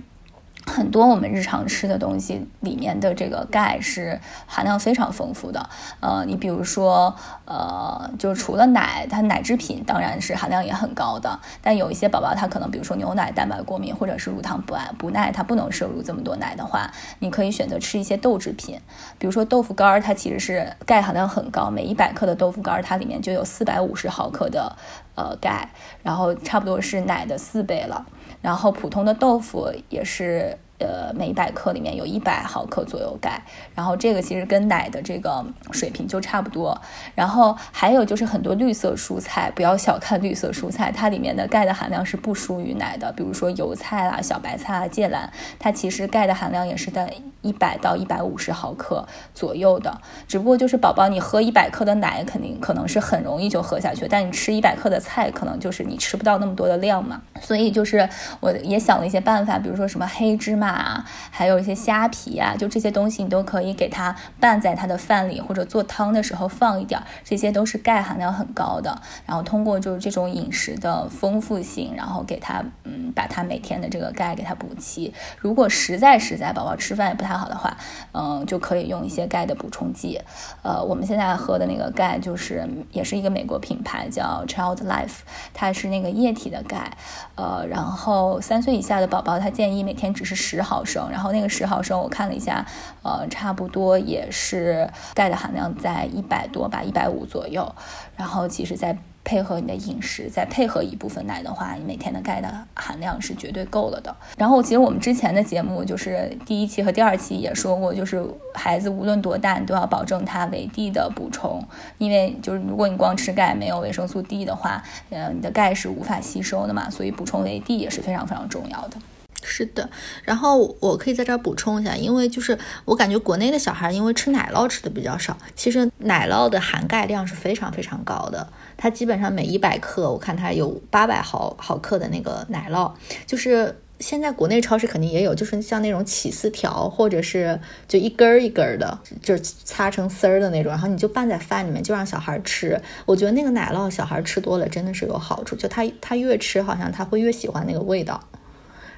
很多我们日常吃的东西里面的这个钙是含量非常丰富的，呃，你比如说，呃，就除了奶，它奶制品当然是含量也很高的，但有一些宝宝他可能，比如说牛奶蛋白过敏或者是乳糖不爱不耐，他不能摄入这么多奶的话，你可以选择吃一些豆制品，比如说豆腐干儿，它其实是钙含量很高，每一百克的豆腐干儿它里面就有四百五十毫克的呃钙，然后差不多是奶的四倍了。然后普通的豆腐也是，呃，每百克里面有一百毫克左右钙。然后这个其实跟奶的这个水平就差不多。然后还有就是很多绿色蔬菜，不要小看绿色蔬菜，它里面的钙的含量是不输于奶的。比如说油菜啦、小白菜啊、芥蓝，它其实钙的含量也是在一百到一百五十毫克左右的。只不过就是宝宝你喝一百克的奶，肯定可能是很容易就喝下去，但你吃一百克的菜，可能就是你吃不到那么多的量嘛。所以就是。我也想了一些办法，比如说什么黑芝麻啊，还有一些虾皮啊，就这些东西你都可以给它拌在它的饭里，或者做汤的时候放一点，这些都是钙含量很高的。然后通过就是这种饮食的丰富性，然后给它嗯把它每天的这个钙给它补齐。如果实在实在宝宝吃饭也不太好的话，嗯就可以用一些钙的补充剂。呃，我们现在喝的那个钙就是也是一个美国品牌叫 Child Life，它是那个液体的钙，呃，然。后三岁以下的宝宝，他建议每天只是十十毫升，然后那个十毫升我看了一下，呃，差不多也是钙的含量在一百多吧，一百五左右。然后其实再配合你的饮食，再配合一部分奶的话，你每天的钙的含量是绝对够了的。然后其实我们之前的节目就是第一期和第二期也说过，就是孩子无论多大，你都要保证他维 D 的补充，因为就是如果你光吃钙没有维生素 D 的话，呃，你的钙是无法吸收的嘛，所以补充维 D 也是非常非常重要的。是的，然后我可以在这儿补充一下，因为就是我感觉国内的小孩因为吃奶酪吃的比较少，其实奶酪的含钙量是非常非常高的，它基本上每一百克我看它有八百毫毫克的那个奶酪，就是现在国内超市肯定也有，就是像那种起司条或者是就一根儿一根儿的，就是擦成丝儿的那种，然后你就拌在饭里面就让小孩吃，我觉得那个奶酪小孩吃多了真的是有好处，就他他越吃好像他会越喜欢那个味道。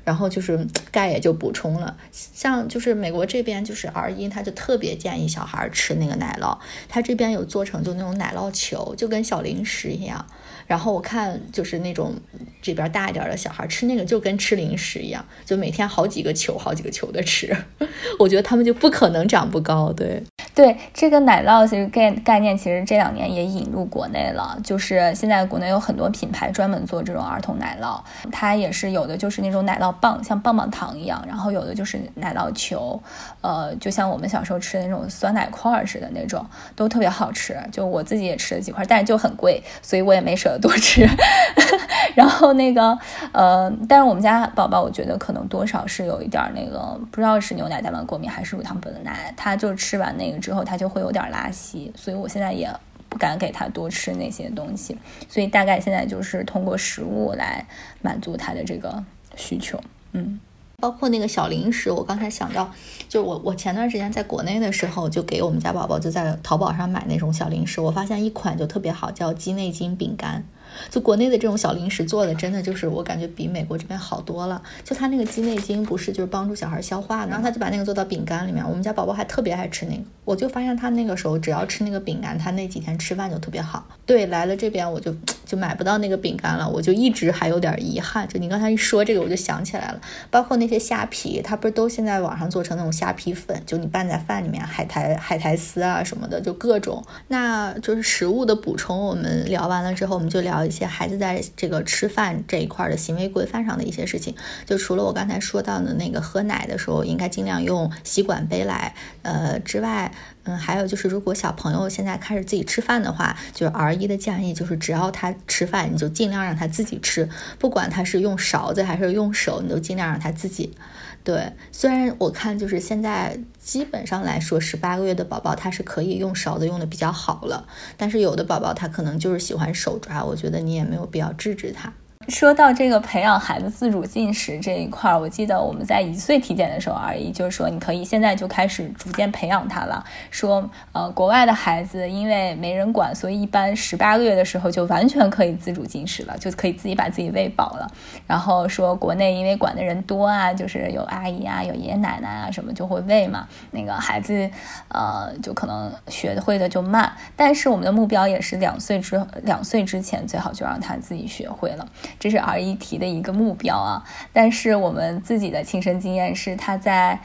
然后就是钙也就补充了，像就是美国这边就是 R 一他就特别建议小孩吃那个奶酪，他这边有做成就那种奶酪球，就跟小零食一样。然后我看就是那种这边大一点的小孩吃那个就跟吃零食一样，就每天好几个球好几个球的吃，我觉得他们就不可能长不高。对对，这个奶酪其实概概念其实这两年也引入国内了，就是现在国内有很多品牌专门做这种儿童奶酪，它也是有的就是那种奶酪棒，像棒棒糖一样，然后有的就是奶酪球，呃，就像我们小时候吃的那种酸奶块似的那种，都特别好吃。就我自己也吃了几块，但是就很贵，所以我也没舍得。多吃，然后那个呃，但是我们家宝宝，我觉得可能多少是有一点那个，不知道是牛奶蛋白过敏还是乳糖不耐，他就吃完那个之后，他就会有点拉稀，所以我现在也不敢给他多吃那些东西，所以大概现在就是通过食物来满足他的这个需求，嗯。包括那个小零食，我刚才想到，就是我我前段时间在国内的时候，就给我们家宝宝就在淘宝上买那种小零食，我发现一款就特别好，叫鸡内金饼干。就国内的这种小零食做的，真的就是我感觉比美国这边好多了。就它那个鸡内金不是就是帮助小孩消化的，然后他就把那个做到饼干里面。我们家宝宝还特别爱吃那个，我就发现他那个时候只要吃那个饼干，他那几天吃饭就特别好。对，来了这边我就就买不到那个饼干了，我就一直还有点遗憾。就你刚才一说这个，我就想起来了，包括那些虾皮，它不是都现在网上做成那种虾皮粉，就你拌在饭里面，海苔海苔丝啊什么的，就各种。那就是食物的补充，我们聊完了之后，我们就聊一些孩子在这个吃饭这一块的行为规范上的一些事情。就除了我刚才说到的那个喝奶的时候应该尽量用吸管杯来，呃之外，嗯，还有就是如果小朋友现在开始自己吃饭的话，就是儿一的建议就是只要他吃饭，你就尽量让他自己吃，不管他是用勺子还是用手，你都尽量让他自己。对，虽然我看就是现在基本上来说，十八个月的宝宝他是可以用勺子用的比较好了，但是有的宝宝他可能就是喜欢手抓，我觉得你也没有必要制止他。说到这个培养孩子自主进食这一块儿，我记得我们在一岁体检的时候，阿姨就是说你可以现在就开始逐渐培养他了。说呃，国外的孩子因为没人管，所以一般十八个月的时候就完全可以自主进食了，就可以自己把自己喂饱了。然后说国内因为管的人多啊，就是有阿姨啊，有爷爷奶奶啊什么就会喂嘛，那个孩子呃就可能学会的就慢。但是我们的目标也是两岁之两岁之前最好就让他自己学会了。这是 R 一提的一个目标啊，但是我们自己的亲身经验是，他在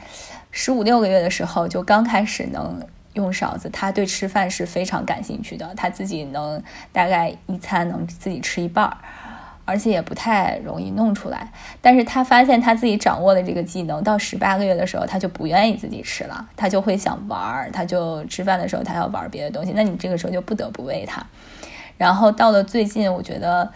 十五六个月的时候就刚开始能用勺子，他对吃饭是非常感兴趣的，他自己能大概一餐能自己吃一半儿，而且也不太容易弄出来。但是他发现他自己掌握了这个技能，到十八个月的时候，他就不愿意自己吃了，他就会想玩儿，他就吃饭的时候他要玩别的东西，那你这个时候就不得不喂他。然后到了最近，我觉得。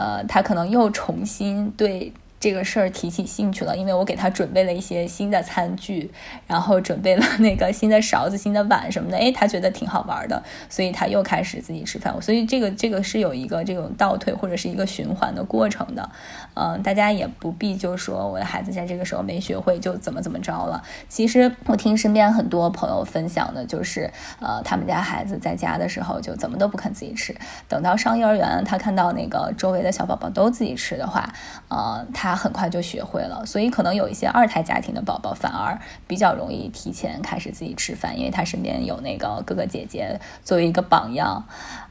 呃，他可能又重新对。这个事儿提起兴趣了，因为我给他准备了一些新的餐具，然后准备了那个新的勺子、新的碗什么的，哎，他觉得挺好玩的，所以他又开始自己吃饭。所以这个这个是有一个这种倒退或者是一个循环的过程的，嗯，大家也不必就说我的孩子在这个时候没学会就怎么怎么着了。其实我听身边很多朋友分享的就是，呃，他们家孩子在家的时候就怎么都不肯自己吃，等到上幼儿园，他看到那个周围的小宝宝都自己吃的话，呃，他。他很快就学会了，所以可能有一些二胎家庭的宝宝反而比较容易提前开始自己吃饭，因为他身边有那个哥哥姐姐作为一个榜样。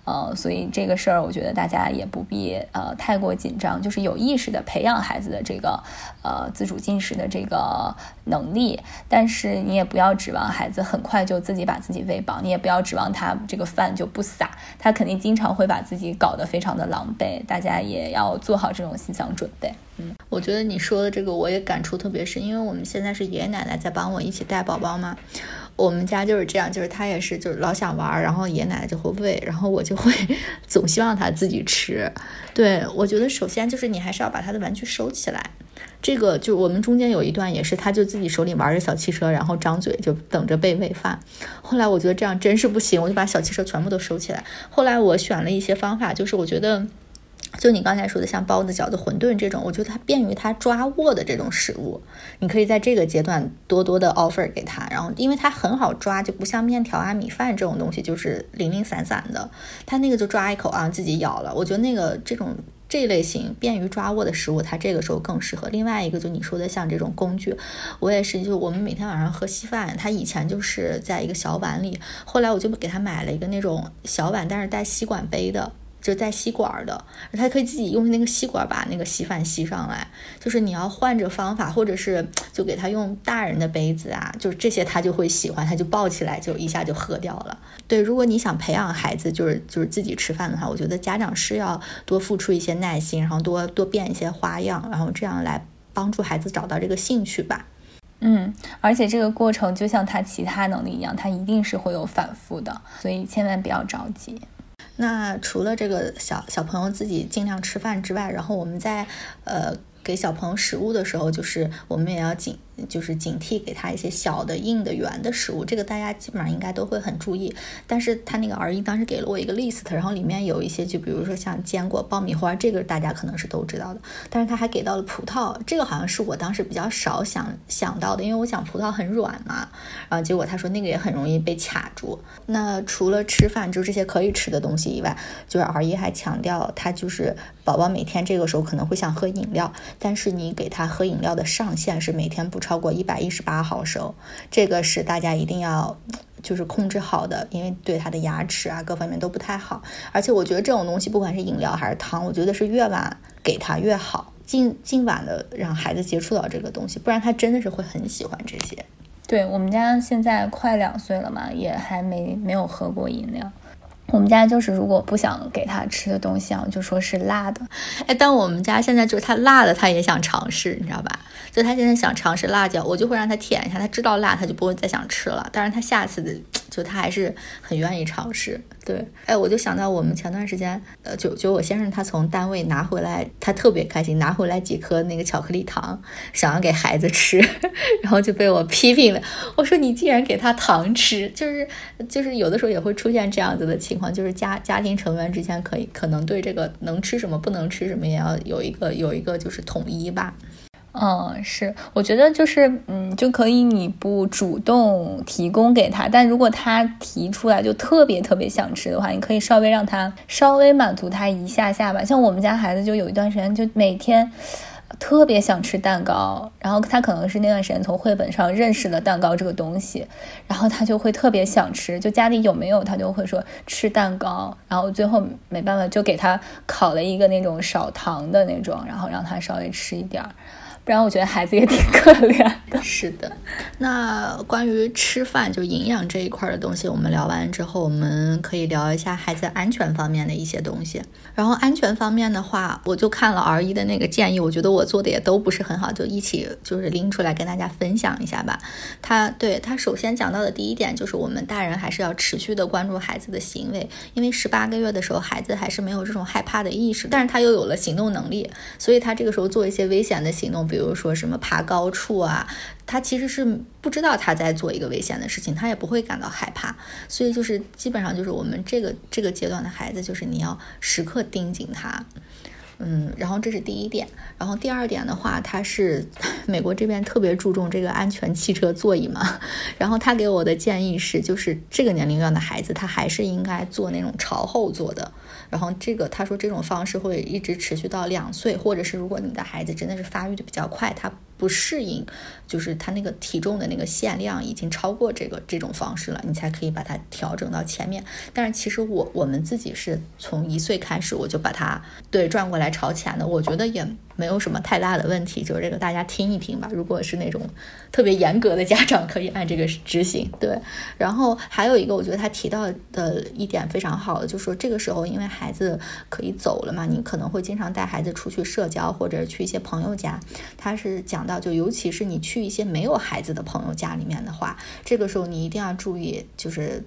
呃，所以这个事儿，我觉得大家也不必呃太过紧张，就是有意识的培养孩子的这个呃自主进食的这个能力，但是你也不要指望孩子很快就自己把自己喂饱，你也不要指望他这个饭就不撒，他肯定经常会把自己搞得非常的狼狈，大家也要做好这种思想准备。嗯，我觉得你说的这个我也感触特别深，因为我们现在是爷爷奶奶在帮我一起带宝宝嘛。我们家就是这样，就是他也是，就是老想玩，然后爷爷奶奶就会喂，然后我就会 总希望他自己吃。对我觉得，首先就是你还是要把他的玩具收起来。这个就我们中间有一段也是，他就自己手里玩着小汽车，然后张嘴就等着被喂饭。后来我觉得这样真是不行，我就把小汽车全部都收起来。后来我选了一些方法，就是我觉得。就你刚才说的，像包子、饺子、馄饨这种，我觉得它便于他抓握的这种食物，你可以在这个阶段多多的 offer 给他。然后，因为它很好抓，就不像面条啊、米饭这种东西，就是零零散散的。他那个就抓一口啊，自己咬了。我觉得那个这种这类型便于抓握的食物，它这个时候更适合。另外一个，就你说的像这种工具，我也是，就我们每天晚上喝稀饭，他以前就是在一个小碗里，后来我就给他买了一个那种小碗，但是带吸管杯的。就带吸管的，他可以自己用那个吸管把那个稀饭吸上来。就是你要换着方法，或者是就给他用大人的杯子啊，就是这些他就会喜欢，他就抱起来就一下就喝掉了。对，如果你想培养孩子就是就是自己吃饭的话，我觉得家长是要多付出一些耐心，然后多多变一些花样，然后这样来帮助孩子找到这个兴趣吧。嗯，而且这个过程就像他其他能力一样，他一定是会有反复的，所以千万不要着急。那除了这个小小朋友自己尽量吃饭之外，然后我们在呃给小朋友食物的时候，就是我们也要尽就是警惕给他一些小的、硬的、圆的食物，这个大家基本上应该都会很注意。但是他那个儿医当时给了我一个 list，然后里面有一些，就比如说像坚果、爆米花，这个大家可能是都知道的。但是他还给到了葡萄，这个好像是我当时比较少想想到的，因为我想葡萄很软嘛，然后结果他说那个也很容易被卡住。那除了吃饭，就这些可以吃的东西以外，就是儿医还强调，他就是宝宝每天这个时候可能会想喝饮料，但是你给他喝饮料的上限是每天不超超过一百一十八毫升，这个是大家一定要就是控制好的，因为对他的牙齿啊各方面都不太好。而且我觉得这种东西，不管是饮料还是汤，我觉得是越晚给他越好。尽尽晚的让孩子接触到这个东西，不然他真的是会很喜欢这些。对我们家现在快两岁了嘛，也还没没有喝过饮料。我们家就是如果不想给他吃的东西啊，就说是辣的。哎，但我们家现在就是他辣的他也想尝试，你知道吧？就他现在想尝试辣椒，我就会让他舔一下，他知道辣他就不会再想吃了。但是他下次的就他还是很愿意尝试。对，哎，我就想到我们前段时间，呃，就就我先生他从单位拿回来，他特别开心，拿回来几颗那个巧克力糖，想要给孩子吃，然后就被我批评了。我说你竟然给他糖吃，就是就是有的时候也会出现这样子的情况，就是家家庭成员之间可以可能对这个能吃什么不能吃什么也要有一个有一个就是统一吧。嗯，是，我觉得就是，嗯，就可以你不主动提供给他，但如果他提出来就特别特别想吃的话，你可以稍微让他稍微满足他一下下吧。像我们家孩子就有一段时间就每天特别想吃蛋糕，然后他可能是那段时间从绘本上认识了蛋糕这个东西，然后他就会特别想吃，就家里有没有他就会说吃蛋糕，然后最后没办法就给他烤了一个那种少糖的那种，然后让他稍微吃一点儿。不然我觉得孩子也挺可怜的。是的，那关于吃饭就营养这一块的东西，我们聊完之后，我们可以聊一下孩子安全方面的一些东西。然后安全方面的话，我就看了 R 一的那个建议，我觉得我做的也都不是很好，就一起就是拎出来跟大家分享一下吧。他对他首先讲到的第一点就是，我们大人还是要持续的关注孩子的行为，因为十八个月的时候，孩子还是没有这种害怕的意识，但是他又有了行动能力，所以他这个时候做一些危险的行动，比如比如说什么爬高处啊，他其实是不知道他在做一个危险的事情，他也不会感到害怕。所以就是基本上就是我们这个这个阶段的孩子，就是你要时刻盯紧他。嗯，然后这是第一点，然后第二点的话，他是 美国这边特别注重这个安全汽车座椅嘛，然后他给我的建议是，就是这个年龄段的孩子，他还是应该坐那种朝后坐的。然后这个他说这种方式会一直持续到两岁，或者是如果你的孩子真的是发育的比较快，他。不适应，就是他那个体重的那个限量已经超过这个这种方式了，你才可以把它调整到前面。但是其实我我们自己是从一岁开始我就把它对转过来朝前的，我觉得也。没有什么太大的问题，就是这个大家听一听吧。如果是那种特别严格的家长，可以按这个执行。对，然后还有一个，我觉得他提到的一点非常好的，就是说这个时候因为孩子可以走了嘛，你可能会经常带孩子出去社交，或者去一些朋友家。他是讲到，就尤其是你去一些没有孩子的朋友家里面的话，这个时候你一定要注意，就是。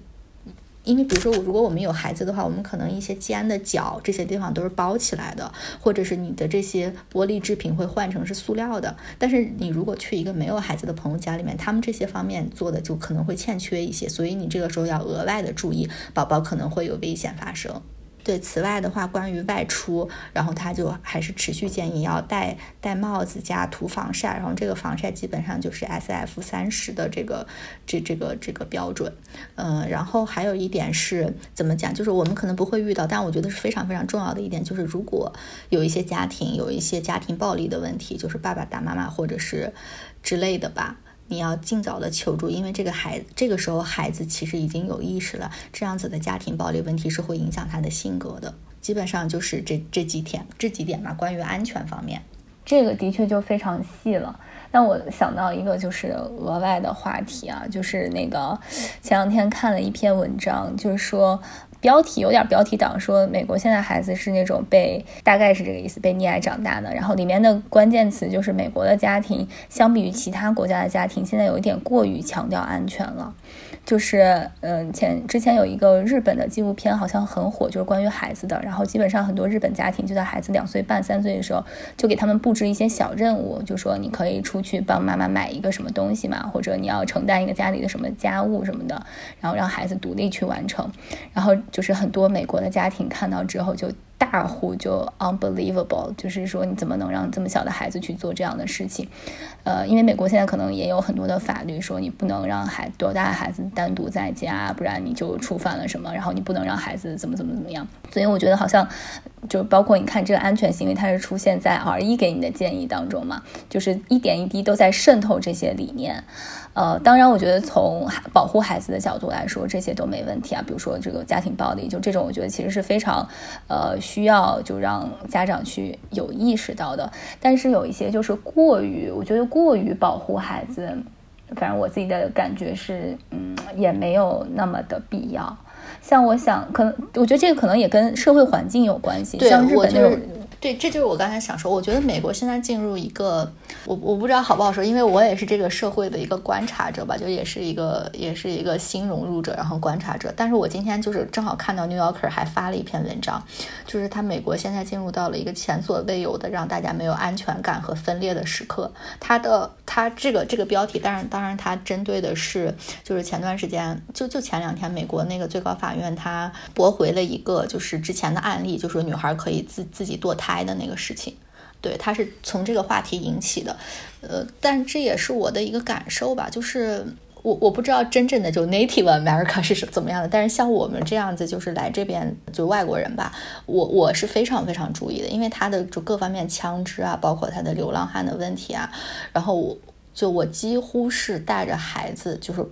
因为比如说，我如果我们有孩子的话，我们可能一些肩的角这些地方都是包起来的，或者是你的这些玻璃制品会换成是塑料的。但是你如果去一个没有孩子的朋友家里面，他们这些方面做的就可能会欠缺一些，所以你这个时候要额外的注意，宝宝可能会有危险发生。对，此外的话，关于外出，然后他就还是持续建议要戴戴帽子加涂防晒，然后这个防晒基本上就是 S F 三十的这个这这个这个标准。嗯，然后还有一点是怎么讲，就是我们可能不会遇到，但我觉得是非常非常重要的一点，就是如果有一些家庭有一些家庭暴力的问题，就是爸爸打妈妈或者是之类的吧。你要尽早的求助，因为这个孩子这个时候孩子其实已经有意识了，这样子的家庭暴力问题是会影响他的性格的。基本上就是这这几天这几点吧，关于安全方面，这个的确就非常细了。那我想到一个就是额外的话题啊，就是那个前两天看了一篇文章，就是说。标题有点标题党，说美国现在孩子是那种被大概是这个意思被溺爱长大的。然后里面的关键词就是美国的家庭相比于其他国家的家庭，现在有一点过于强调安全了。就是嗯，前之前有一个日本的纪录片好像很火，就是关于孩子的。然后基本上很多日本家庭就在孩子两岁半、三岁的时候，就给他们布置一些小任务，就说你可以出去帮妈妈买一个什么东西嘛，或者你要承担一个家里的什么家务什么的，然后让孩子独立去完成。然后就是很多美国的家庭看到之后就。大呼就 unbelievable，就是说你怎么能让这么小的孩子去做这样的事情？呃，因为美国现在可能也有很多的法律说你不能让孩多大的孩子单独在家，不然你就触犯了什么，然后你不能让孩子怎么怎么怎么样。所以我觉得好像就包括你看这个安全行为，它是出现在 R 一给你的建议当中嘛，就是一点一滴都在渗透这些理念。呃，当然，我觉得从保护孩子的角度来说，这些都没问题啊。比如说这个家庭暴力，就这种，我觉得其实是非常，呃，需要就让家长去有意识到的。但是有一些就是过于，我觉得过于保护孩子，反正我自己的感觉是，嗯，也没有那么的必要。像我想，可能我觉得这个可能也跟社会环境有关系，像日本那种。对，这就是我刚才想说。我觉得美国现在进入一个，我我不知道好不好说，因为我也是这个社会的一个观察者吧，就也是一个也是一个新融入者，然后观察者。但是我今天就是正好看到 New Yorker 还发了一篇文章，就是他美国现在进入到了一个前所未有的让大家没有安全感和分裂的时刻。他的他这个这个标题，当然当然他针对的是，就是前段时间就就前两天美国那个最高法院他驳回了一个就是之前的案例，就说女孩可以自自己堕胎。来的那个事情，对，他是从这个话题引起的，呃，但这也是我的一个感受吧，就是我我不知道真正的就 Native America 是怎么样的，但是像我们这样子就是来这边就外国人吧，我我是非常非常注意的，因为他的就各方面枪支啊，包括他的流浪汉的问题啊，然后我就我几乎是带着孩子，就是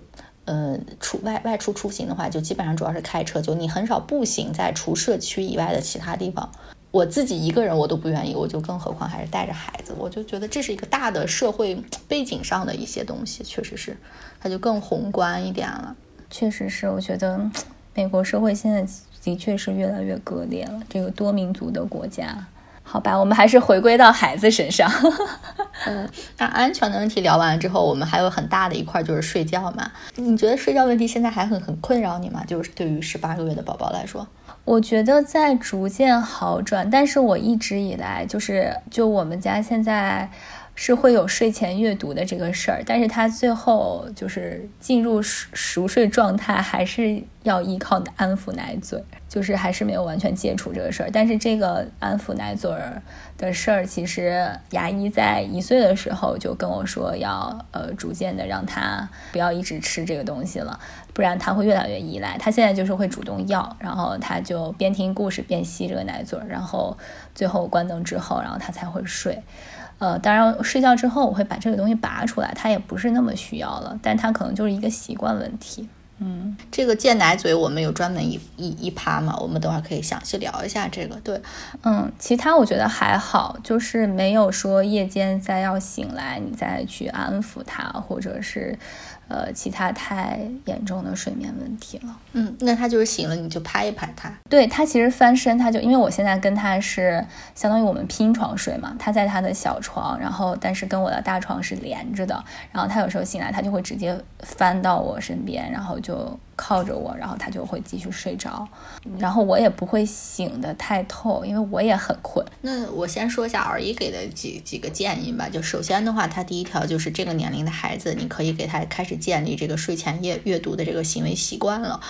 呃出外外出出行的话，就基本上主要是开车，就你很少步行在除社区以外的其他地方。我自己一个人我都不愿意，我就更何况还是带着孩子，我就觉得这是一个大的社会背景上的一些东西，确实是，它就更宏观一点了。确实是，我觉得美国社会现在的确是越来越割裂了，这个多民族的国家。好吧，我们还是回归到孩子身上。嗯，那安全的问题聊完了之后，我们还有很大的一块就是睡觉嘛。你觉得睡觉问题现在还很很困扰你吗？就是对于十八个月的宝宝来说。我觉得在逐渐好转，但是我一直以来就是，就我们家现在是会有睡前阅读的这个事儿，但是他最后就是进入熟熟睡状态，还是要依靠安抚奶嘴，就是还是没有完全戒除这个事儿。但是这个安抚奶嘴儿的事儿，其实牙医在一岁的时候就跟我说，要呃逐渐的让他不要一直吃这个东西了。不然他会越来越依赖。他现在就是会主动要，然后他就边听故事边吸这个奶嘴，然后最后关灯之后，然后他才会睡。呃，当然睡觉之后我会把这个东西拔出来，它也不是那么需要了，但它可能就是一个习惯问题。嗯，这个戒奶嘴我们有专门一一一趴嘛，我们等会儿可以详细聊一下这个。对，嗯，其他我觉得还好，就是没有说夜间再要醒来你再去安抚他，或者是。呃，其他太严重的睡眠问题了。嗯，那他就是醒了，你就拍一拍他。对他其实翻身，他就因为我现在跟他是相当于我们拼床睡嘛，他在他的小床，然后但是跟我的大床是连着的。然后他有时候醒来，他就会直接翻到我身边，然后就。靠着我，然后他就会继续睡着，然后我也不会醒得太透，因为我也很困。那我先说一下二姨给的几几个建议吧。就首先的话，他第一条就是这个年龄的孩子，你可以给他开始建立这个睡前阅阅读的这个行为习惯了。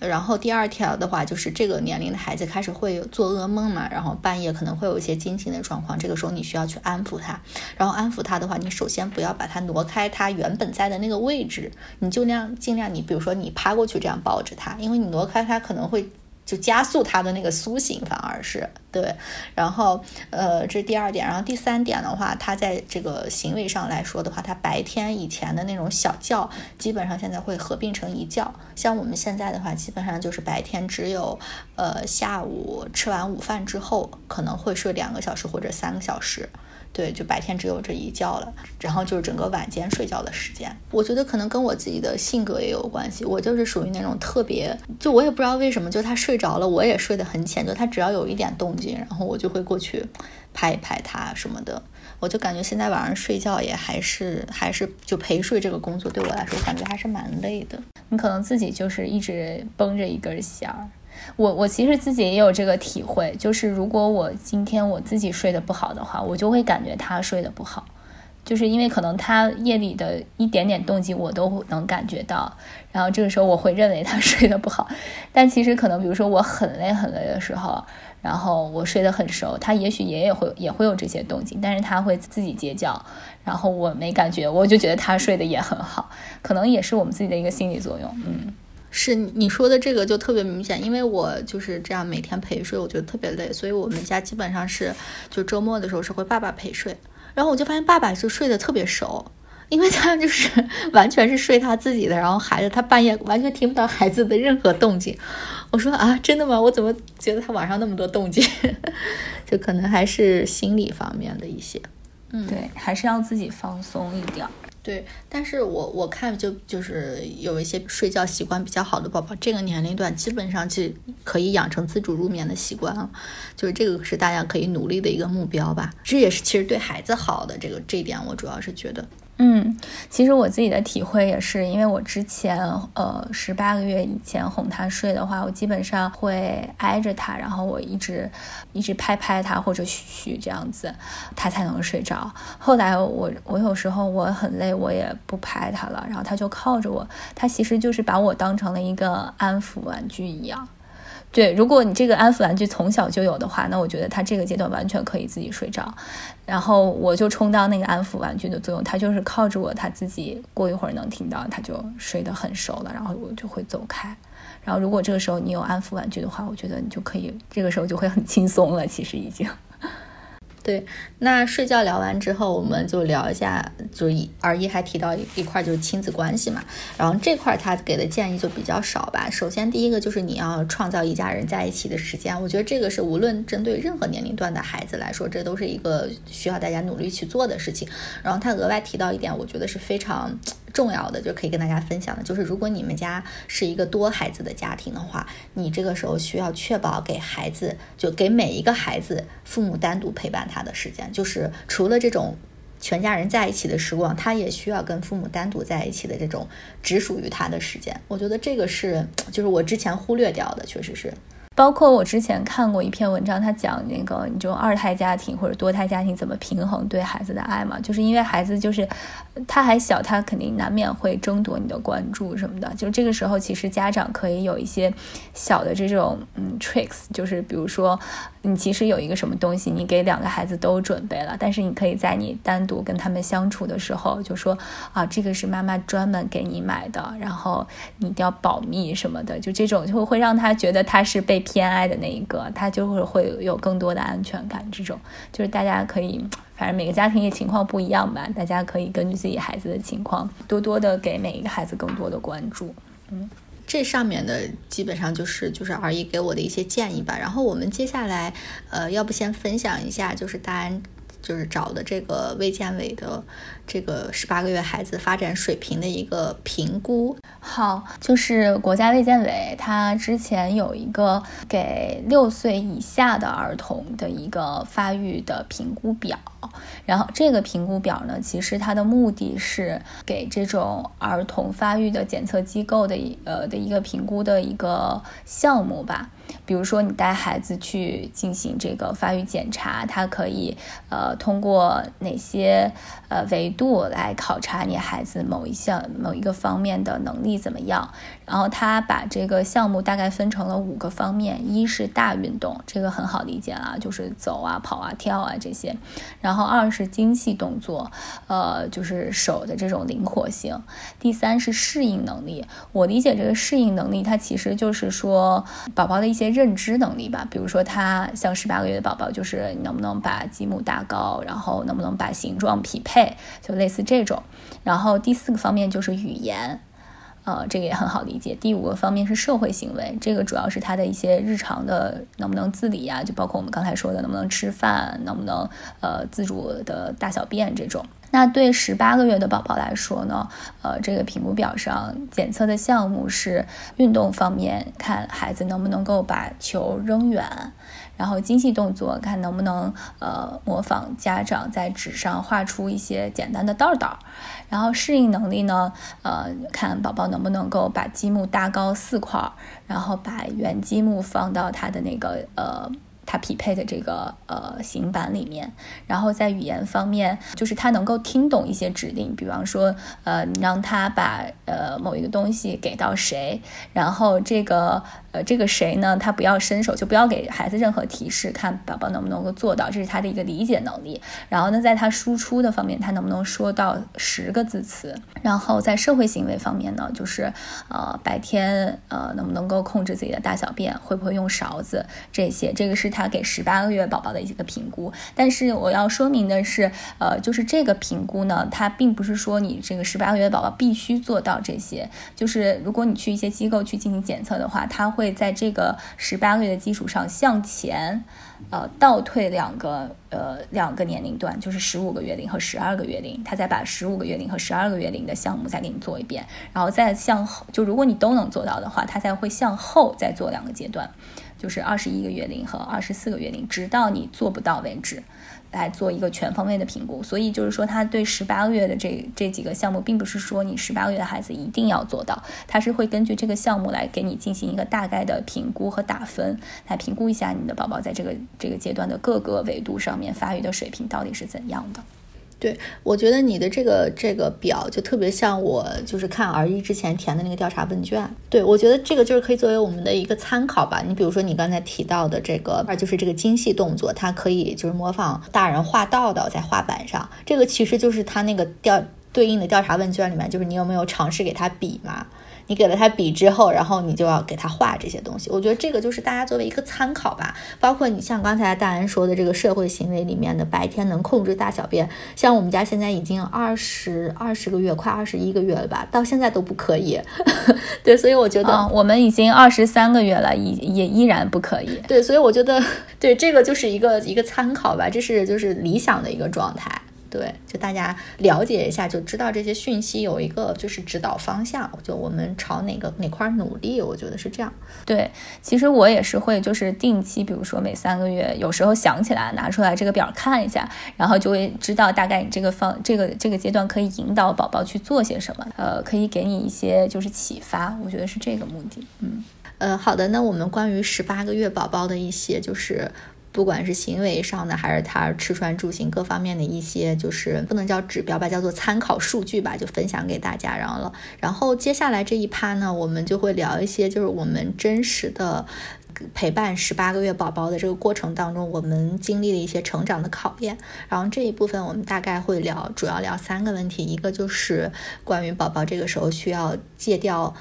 然后第二条的话，就是这个年龄的孩子开始会有做噩梦嘛，然后半夜可能会有一些惊醒的状况，这个时候你需要去安抚他。然后安抚他的话，你首先不要把他挪开他原本在的那个位置，你就那样尽量你比如说你趴过去。这样抱着他，因为你挪开他可能会就加速他的那个苏醒，反而是对。然后呃，这是第二点。然后第三点的话，他在这个行为上来说的话，他白天以前的那种小觉，基本上现在会合并成一觉。像我们现在的话，基本上就是白天只有呃下午吃完午饭之后，可能会睡两个小时或者三个小时。对，就白天只有这一觉了，然后就是整个晚间睡觉的时间。我觉得可能跟我自己的性格也有关系，我就是属于那种特别，就我也不知道为什么，就他睡着了，我也睡得很浅，就他只要有一点动静，然后我就会过去拍一拍他什么的。我就感觉现在晚上睡觉也还是还是就陪睡这个工作对我来说，感觉还是蛮累的。你可能自己就是一直绷着一根弦儿。我我其实自己也有这个体会，就是如果我今天我自己睡得不好的话，我就会感觉他睡得不好。就是因为可能他夜里的一点点动静我都能感觉到，然后这个时候我会认为他 睡得不好，但其实可能比如说我很累很累的时候，然后我睡得很熟，他也许也也会也会有这些动静，但是他会自己尖叫，然后我没感觉，我就觉得他睡得也很好，可能也是我们自己的一个心理作用，嗯，是你说的这个就特别明显，因为我就是这样每天陪睡，我觉得特别累，所以我们家基本上是就周末的时候是会爸爸陪睡。然后我就发现爸爸就睡得特别熟，因为他就是 完全是睡他自己的，然后孩子他半夜完全听不到孩子的任何动静。我说啊，真的吗？我怎么觉得他晚上那么多动静？就可能还是心理方面的一些。嗯，对，还是要自己放松一点。对，但是我我看就就是有一些睡觉习惯比较好的宝宝，这个年龄段基本上就可以养成自主入眠的习惯了，就是这个是大家可以努力的一个目标吧。这也是其实对孩子好的，这个这一点我主要是觉得。嗯，其实我自己的体会也是，因为我之前呃十八个月以前哄他睡的话，我基本上会挨着他，然后我一直一直拍拍他或者嘘嘘这样子，他才能睡着。后来我我有时候我很累，我也不拍他了，然后他就靠着我，他其实就是把我当成了一个安抚玩具一样。对，如果你这个安抚玩具从小就有的话，那我觉得他这个阶段完全可以自己睡着，然后我就充当那个安抚玩具的作用，他就是靠着我，他自己过一会儿能听到，他就睡得很熟了，然后我就会走开。然后如果这个时候你有安抚玩具的话，我觉得你就可以，这个时候就会很轻松了，其实已经。对，那睡觉聊完之后，我们就聊一下，就是二一还提到一块就是亲子关系嘛，然后这块他给的建议就比较少吧。首先第一个就是你要创造一家人在一起的时间，我觉得这个是无论针对任何年龄段的孩子来说，这都是一个需要大家努力去做的事情。然后他额外提到一点，我觉得是非常。重要的就可以跟大家分享的，就是如果你们家是一个多孩子的家庭的话，你这个时候需要确保给孩子，就给每一个孩子父母单独陪伴他的时间，就是除了这种全家人在一起的时光，他也需要跟父母单独在一起的这种只属于他的时间。我觉得这个是，就是我之前忽略掉的，确实是。包括我之前看过一篇文章，他讲那个你就二胎家庭或者多胎家庭怎么平衡对孩子的爱嘛，就是因为孩子就是他还小，他肯定难免会争夺你的关注什么的。就这个时候，其实家长可以有一些小的这种嗯 tricks，就是比如说你其实有一个什么东西，你给两个孩子都准备了，但是你可以在你单独跟他们相处的时候，就说啊，这个是妈妈专门给你买的，然后你一定要保密什么的，就这种就会让他觉得他是被。偏爱的那一个，他就会会有更多的安全感。这种就是大家可以，反正每个家庭也情况不一样吧，大家可以根据自己孩子的情况，多多的给每一个孩子更多的关注。嗯，这上面的基本上就是就是二姨给我的一些建议吧。然后我们接下来，呃，要不先分享一下，就是大安就是找的这个卫健委的。这个十八个月孩子发展水平的一个评估，好，就是国家卫健委，它之前有一个给六岁以下的儿童的一个发育的评估表，然后这个评估表呢，其实它的目的是给这种儿童发育的检测机构的呃的一个评估的一个项目吧。比如说你带孩子去进行这个发育检查，它可以呃通过哪些呃维度来考察你孩子某一项某一个方面的能力怎么样？然后他把这个项目大概分成了五个方面：一是大运动，这个很好理解啊，就是走啊、跑啊、跳啊这些；然后二是精细动作，呃，就是手的这种灵活性；第三是适应能力。我理解这个适应能力，它其实就是说宝宝的一些认知能力吧。比如说他像十八个月的宝宝，就是能不能把积木搭高，然后能不能把形状匹配，就类似这种。然后第四个方面就是语言。呃，这个也很好理解。第五个方面是社会行为，这个主要是他的一些日常的能不能自理呀，就包括我们刚才说的能不能吃饭，能不能呃自主的大小便这种。那对十八个月的宝宝来说呢，呃，这个评估表上检测的项目是运动方面，看孩子能不能够把球扔远。然后精细动作，看能不能呃模仿家长在纸上画出一些简单的道道。然后适应能力呢，呃，看宝宝能不能够把积木搭高四块，然后把原积木放到他的那个呃。它匹配的这个呃型板里面，然后在语言方面，就是他能够听懂一些指令，比方说，呃，你让他把呃某一个东西给到谁，然后这个呃这个谁呢，他不要伸手，就不要给孩子任何提示，看宝宝能不能够做到，这是他的一个理解能力。然后呢，在他输出的方面，他能不能说到十个字词？然后在社会行为方面呢，就是呃白天呃能不能够控制自己的大小便，会不会用勺子这些，这个是他。给十八个月宝宝的一个评估，但是我要说明的是，呃，就是这个评估呢，它并不是说你这个十八个月宝宝必须做到这些。就是如果你去一些机构去进行检测的话，它会会在这个十八个月的基础上向前，呃，倒退两个，呃，两个年龄段，就是十五个月龄和十二个月龄，他再把十五个月龄和十二个月龄的项目再给你做一遍，然后再向后，就如果你都能做到的话，他才会向后再做两个阶段。就是二十一个月龄和二十四个月龄，直到你做不到为止，来做一个全方位的评估。所以就是说，他对十八个月的这这几个项目，并不是说你十八个月的孩子一定要做到，他是会根据这个项目来给你进行一个大概的评估和打分，来评估一下你的宝宝在这个这个阶段的各个维度上面发育的水平到底是怎样的。对，我觉得你的这个这个表就特别像我就是看 R 一之前填的那个调查问卷。对，我觉得这个就是可以作为我们的一个参考吧。你比如说你刚才提到的这个，就是这个精细动作，它可以就是模仿大人画道道在画板上。这个其实就是他那个调对应的调查问卷里面，就是你有没有尝试给他比嘛？你给了他笔之后，然后你就要给他画这些东西。我觉得这个就是大家作为一个参考吧。包括你像刚才大安说的这个社会行为里面的白天能控制大小便，像我们家现在已经二十二十个月，快二十一个月了吧，到现在都不可以。对，所以我觉得我们已经二十三个月了，也也依然不可以。对，所以我觉得对这个就是一个一个参考吧，这是就是理想的一个状态。对，就大家了解一下，就知道这些讯息有一个就是指导方向，就我们朝哪个哪块努力，我觉得是这样。对，其实我也是会就是定期，比如说每三个月，有时候想起来拿出来这个表看一下，然后就会知道大概你这个方这个这个阶段可以引导宝宝去做些什么，呃，可以给你一些就是启发，我觉得是这个目的。嗯，呃，好的，那我们关于十八个月宝宝的一些就是。不管是行为上的，还是他吃穿住行各方面的一些，就是不能叫指标吧，叫做参考数据吧，就分享给大家。然后了，然后接下来这一趴呢，我们就会聊一些，就是我们真实的陪伴十八个月宝宝的这个过程当中，我们经历了一些成长的考验。然后这一部分我们大概会聊，主要聊三个问题，一个就是关于宝宝这个时候需要戒掉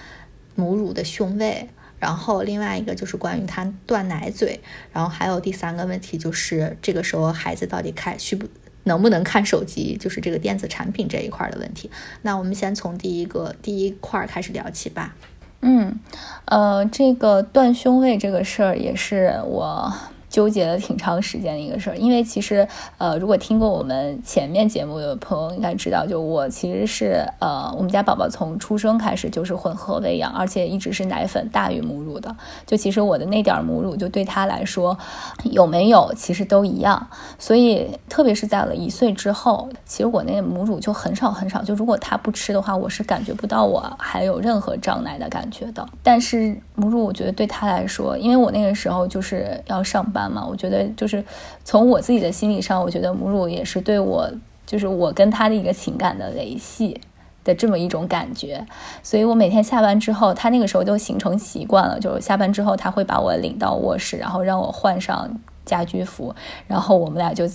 母乳的胸喂。然后另外一个就是关于他断奶嘴，然后还有第三个问题就是这个时候孩子到底看需不能不能看手机，就是这个电子产品这一块的问题。那我们先从第一个第一块开始聊起吧。嗯，呃，这个断胸位这个事儿也是我。纠结了挺长时间的一个事儿，因为其实，呃，如果听过我们前面节目的朋友应该知道，就我其实是，呃，我们家宝宝从出生开始就是混合喂养，而且一直是奶粉大于母乳的。就其实我的那点母乳，就对他来说，有没有其实都一样。所以，特别是在了一岁之后，其实我那母乳就很少很少。就如果他不吃的话，我是感觉不到我还有任何胀奶的感觉的。但是母乳，我觉得对他来说，因为我那个时候就是要上班。嘛，我觉得就是从我自己的心理上，我觉得母乳也是对我，就是我跟他的一个情感的维系的这么一种感觉。所以我每天下班之后，他那个时候都形成习惯了，就是下班之后他会把我领到卧室，然后让我换上。家居服，然后我们俩就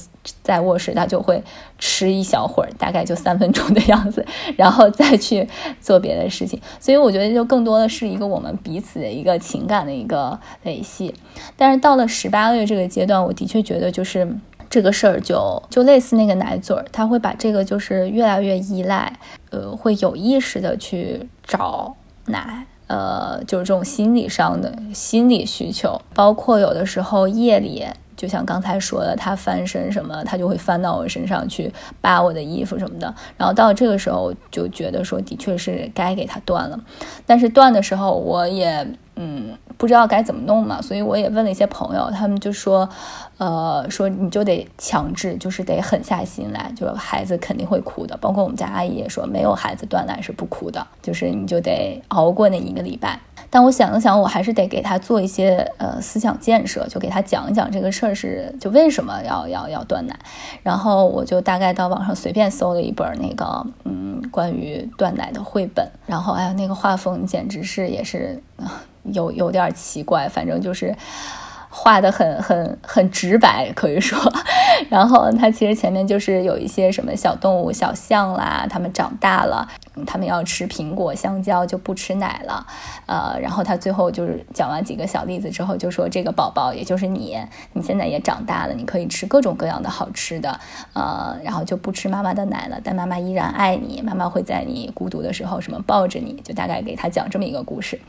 在卧室，他就会吃一小会儿，大概就三分钟的样子，然后再去做别的事情。所以我觉得就更多的是一个我们彼此的一个情感的一个维系。但是到了十八个月这个阶段，我的确觉得就是这个事儿就就类似那个奶嘴儿，他会把这个就是越来越依赖，呃，会有意识的去找奶。呃，就是这种心理上的心理需求，包括有的时候夜里就像刚才说的，他翻身什么，他就会翻到我身上去扒我的衣服什么的。然后到这个时候，就觉得说，的确是该给他断了。但是断的时候，我也嗯不知道该怎么弄嘛，所以我也问了一些朋友，他们就说，呃，说你就得强制，就是得狠下心来，就是孩子肯定会哭的。包括我们家阿姨也说，没有孩子断奶是不哭的，就是你就得熬过那一个礼拜。但我想了想，我还是得给他做一些呃思想建设，就给他讲一讲这个事儿是就为什么要要要断奶。然后我就大概到网上随便搜了一本那个嗯关于断奶的绘本，然后哎呀那个画风简直是也是有有点奇怪，反正就是。画的很很很直白，可以说，然后它其实前面就是有一些什么小动物、小象啦，它们长大了，它们要吃苹果、香蕉就不吃奶了，呃，然后他最后就是讲完几个小例子之后，就说这个宝宝也就是你，你现在也长大了，你可以吃各种各样的好吃的，呃，然后就不吃妈妈的奶了，但妈妈依然爱你，妈妈会在你孤独的时候什么抱着你，就大概给他讲这么一个故事。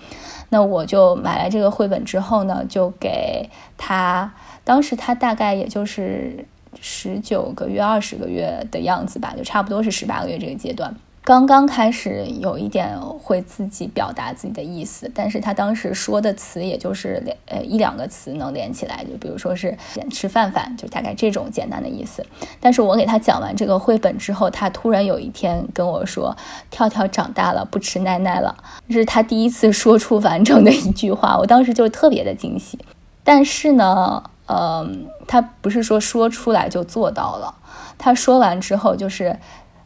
那我就买来这个绘本之后呢，就给他，当时他大概也就是十九个月、二十个月的样子吧，就差不多是十八个月这个阶段。刚刚开始有一点会自己表达自己的意思，但是他当时说的词也就是两呃一两个词能连起来，就比如说是吃饭饭，就大概这种简单的意思。但是我给他讲完这个绘本之后，他突然有一天跟我说：“跳跳长大了，不吃奶奶了。”这是他第一次说出完整的一句话，我当时就特别的惊喜。但是呢，嗯，他不是说说出来就做到了，他说完之后就是。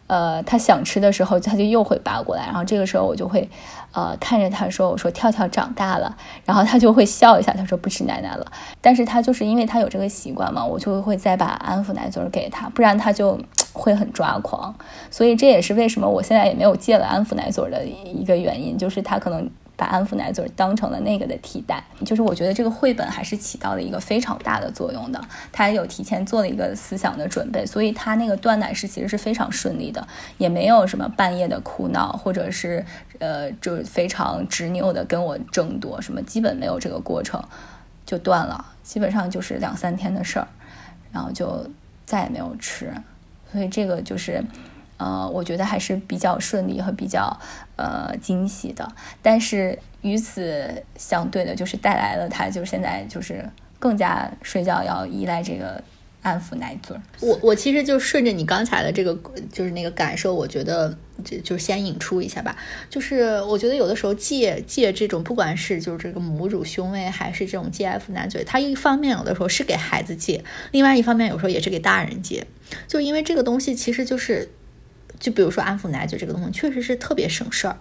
呃，他想吃的时候，他就又会扒过来，然后这个时候我就会，呃，看着他说：“我说跳跳长大了。”然后他就会笑一下，他说：“不吃奶奶了。”但是他就是因为他有这个习惯嘛，我就会再把安抚奶嘴给他，不然他就会很抓狂。所以这也是为什么我现在也没有戒了安抚奶嘴的一个原因，就是他可能。把安抚奶嘴当成了那个的替代，就是我觉得这个绘本还是起到了一个非常大的作用的，他有提前做了一个思想的准备，所以他那个断奶是其实是非常顺利的，也没有什么半夜的哭闹，或者是呃就非常执拗的跟我争夺什么，基本没有这个过程就断了，基本上就是两三天的事儿，然后就再也没有吃，所以这个就是。呃，我觉得还是比较顺利和比较呃惊喜的，但是与此相对的，就是带来了他就是现在就是更加睡觉要依赖这个安抚奶嘴。我我其实就顺着你刚才的这个就是那个感受，我觉得就就先引出一下吧。就是我觉得有的时候戒戒这种，不管是就是这个母乳胸喂，还是这种戒安抚奶嘴，它一方面有的时候是给孩子戒，另外一方面有时候也是给大人戒。就因为这个东西其实就是。就比如说安抚奶嘴这个东西，确实是特别省事儿。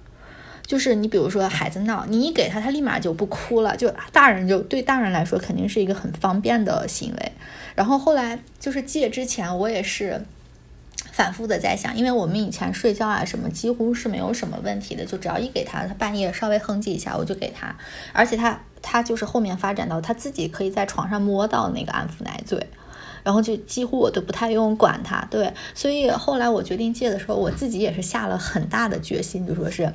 就是你比如说孩子闹，你一给他，他立马就不哭了。就大人就对大人来说，肯定是一个很方便的行为。然后后来就是戒之前，我也是反复的在想，因为我们以前睡觉啊什么几乎是没有什么问题的，就只要一给他，他半夜稍微哼唧一下，我就给他。而且他他就是后面发展到他自己可以在床上摸到那个安抚奶嘴。然后就几乎我都不太用管它，对，所以后来我决定戒的时候，我自己也是下了很大的决心，就说是。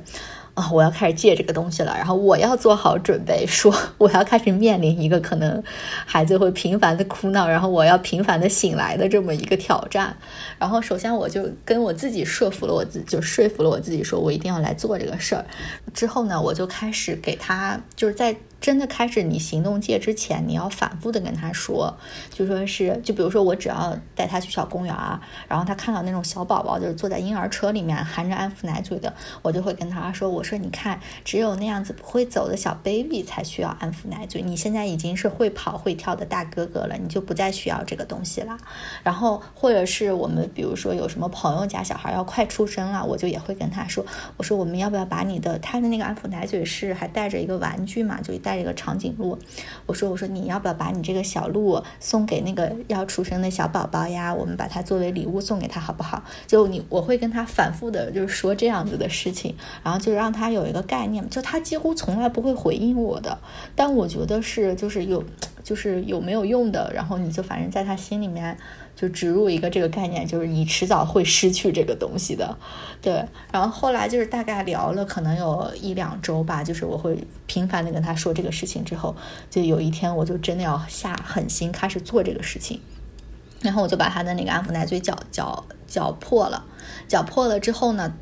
啊，我要开始戒这个东西了，然后我要做好准备，说我要开始面临一个可能孩子会频繁的哭闹，然后我要频繁的醒来的这么一个挑战。然后首先我就跟我自己说服了我自己，就说服了我自己，说我一定要来做这个事儿。之后呢，我就开始给他，就是在真的开始你行动戒之前，你要反复的跟他说，就说是，就比如说我只要带他去小公园啊，然后他看到那种小宝宝就是坐在婴儿车里面含着安抚奶嘴的，我就会跟他说我。说你看，只有那样子不会走的小 baby 才需要安抚奶嘴。你现在已经是会跑会跳的大哥哥了，你就不再需要这个东西了。然后，或者是我们比如说有什么朋友家小孩要快出生了，我就也会跟他说，我说我们要不要把你的他的那个安抚奶嘴是还带着一个玩具嘛，就带着一个长颈鹿。我说我说你要不要把你这个小鹿送给那个要出生的小宝宝呀？我们把它作为礼物送给他好不好？就你我会跟他反复的就是说这样子的事情，然后就让。他有一个概念，就他几乎从来不会回应我的，但我觉得是就是有就是有没有用的，然后你就反正在他心里面就植入一个这个概念，就是你迟早会失去这个东西的，对。然后后来就是大概聊了可能有一两周吧，就是我会频繁的跟他说这个事情之后，就有一天我就真的要下狠心开始做这个事情，然后我就把他的那个安抚奶嘴搅搅搅破了。脚破了之后呢，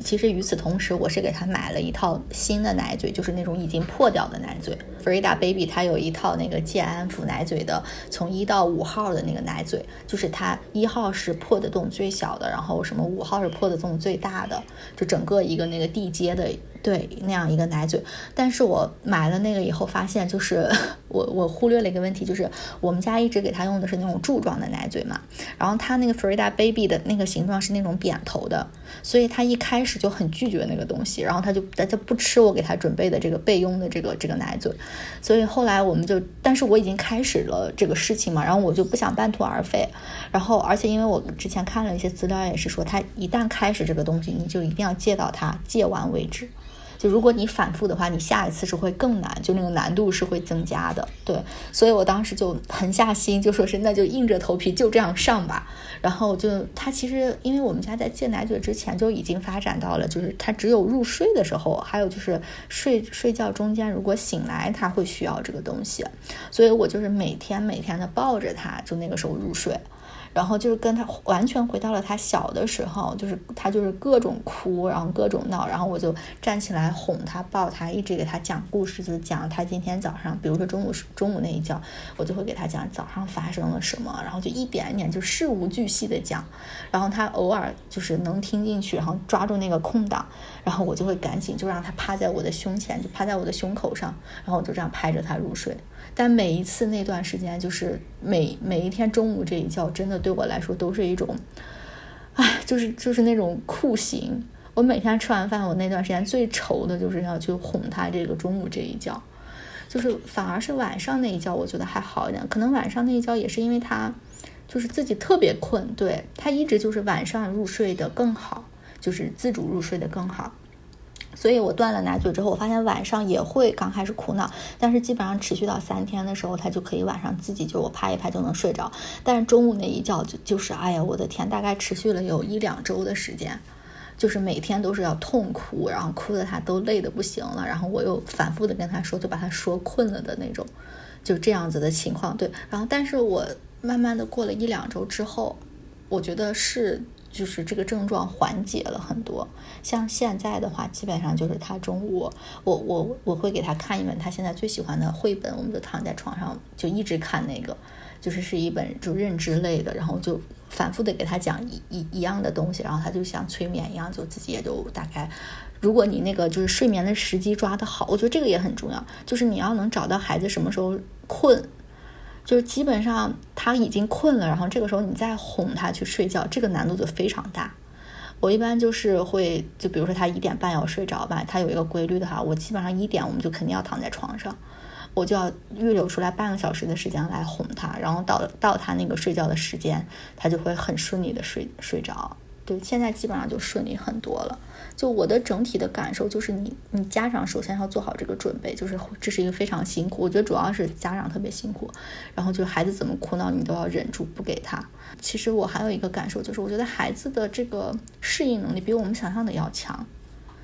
其实与此同时，我是给他买了一套新的奶嘴，就是那种已经破掉的奶嘴。Frida Baby 它有一套那个健安抚奶嘴的，从一到五号的那个奶嘴，就是它一号是破的洞最小的，然后什么五号是破的洞最大的，就整个一个那个地阶的。对那样一个奶嘴，但是我买了那个以后发现，就是 我我忽略了一个问题，就是我们家一直给他用的是那种柱状的奶嘴嘛，然后他那个 Frida Baby 的那个形状是那种扁头的，所以他一开始就很拒绝那个东西，然后他就他就不吃我给他准备的这个备用的这个这个奶嘴，所以后来我们就，但是我已经开始了这个事情嘛，然后我就不想半途而废，然后而且因为我之前看了一些资料，也是说他一旦开始这个东西，你就一定要戒到他戒完为止。就如果你反复的话，你下一次是会更难，就那个难度是会增加的。对，所以我当时就狠下心，就说是那就硬着头皮就这样上吧。然后就他其实，因为我们家在戒奶嘴之前就已经发展到了，就是他只有入睡的时候，还有就是睡睡觉中间如果醒来，他会需要这个东西。所以我就是每天每天的抱着他，就那个时候入睡。然后就是跟他完全回到了他小的时候，就是他就是各种哭，然后各种闹，然后我就站起来哄他、抱他，一直给他讲故事，就讲他今天早上，比如说中午中午那一觉，我就会给他讲早上发生了什么，然后就一点一点就事无巨细的讲，然后他偶尔就是能听进去，然后抓住那个空档，然后我就会赶紧就让他趴在我的胸前，就趴在我的胸口上，然后我就这样拍着他入睡。但每一次那段时间，就是每每一天中午这一觉，真的对我来说都是一种，唉，就是就是那种酷刑。我每天吃完饭，我那段时间最愁的就是要去哄他这个中午这一觉，就是反而是晚上那一觉，我觉得还好一点。可能晚上那一觉也是因为他就是自己特别困，对他一直就是晚上入睡的更好，就是自主入睡的更好。所以我断了奶嘴之后，我发现晚上也会刚开始哭闹，但是基本上持续到三天的时候，他就可以晚上自己就我拍一拍就能睡着。但是中午那一觉就就是哎呀，我的天，大概持续了有一两周的时间，就是每天都是要痛哭，然后哭的他都累得不行了，然后我又反复的跟他说，就把他说困了的那种，就这样子的情况。对，然后但是我慢慢的过了一两周之后，我觉得是。就是这个症状缓解了很多，像现在的话，基本上就是他中午，我我我会给他看一本他现在最喜欢的绘本，我们就躺在床上就一直看那个，就是是一本就认知类的，然后就反复的给他讲一一一样的东西，然后他就像催眠一样，就自己也就大概，如果你那个就是睡眠的时机抓得好，我觉得这个也很重要，就是你要能找到孩子什么时候困。就是基本上他已经困了，然后这个时候你再哄他去睡觉，这个难度就非常大。我一般就是会，就比如说他一点半要睡着吧，他有一个规律的话，我基本上一点我们就肯定要躺在床上，我就要预留出来半个小时的时间来哄他，然后到到他那个睡觉的时间，他就会很顺利的睡睡着。对，现在基本上就顺利很多了。就我的整体的感受就是，你你家长首先要做好这个准备，就是这是一个非常辛苦。我觉得主要是家长特别辛苦，然后就孩子怎么哭闹，你都要忍住不给他。其实我还有一个感受就是，我觉得孩子的这个适应能力比我们想象的要强。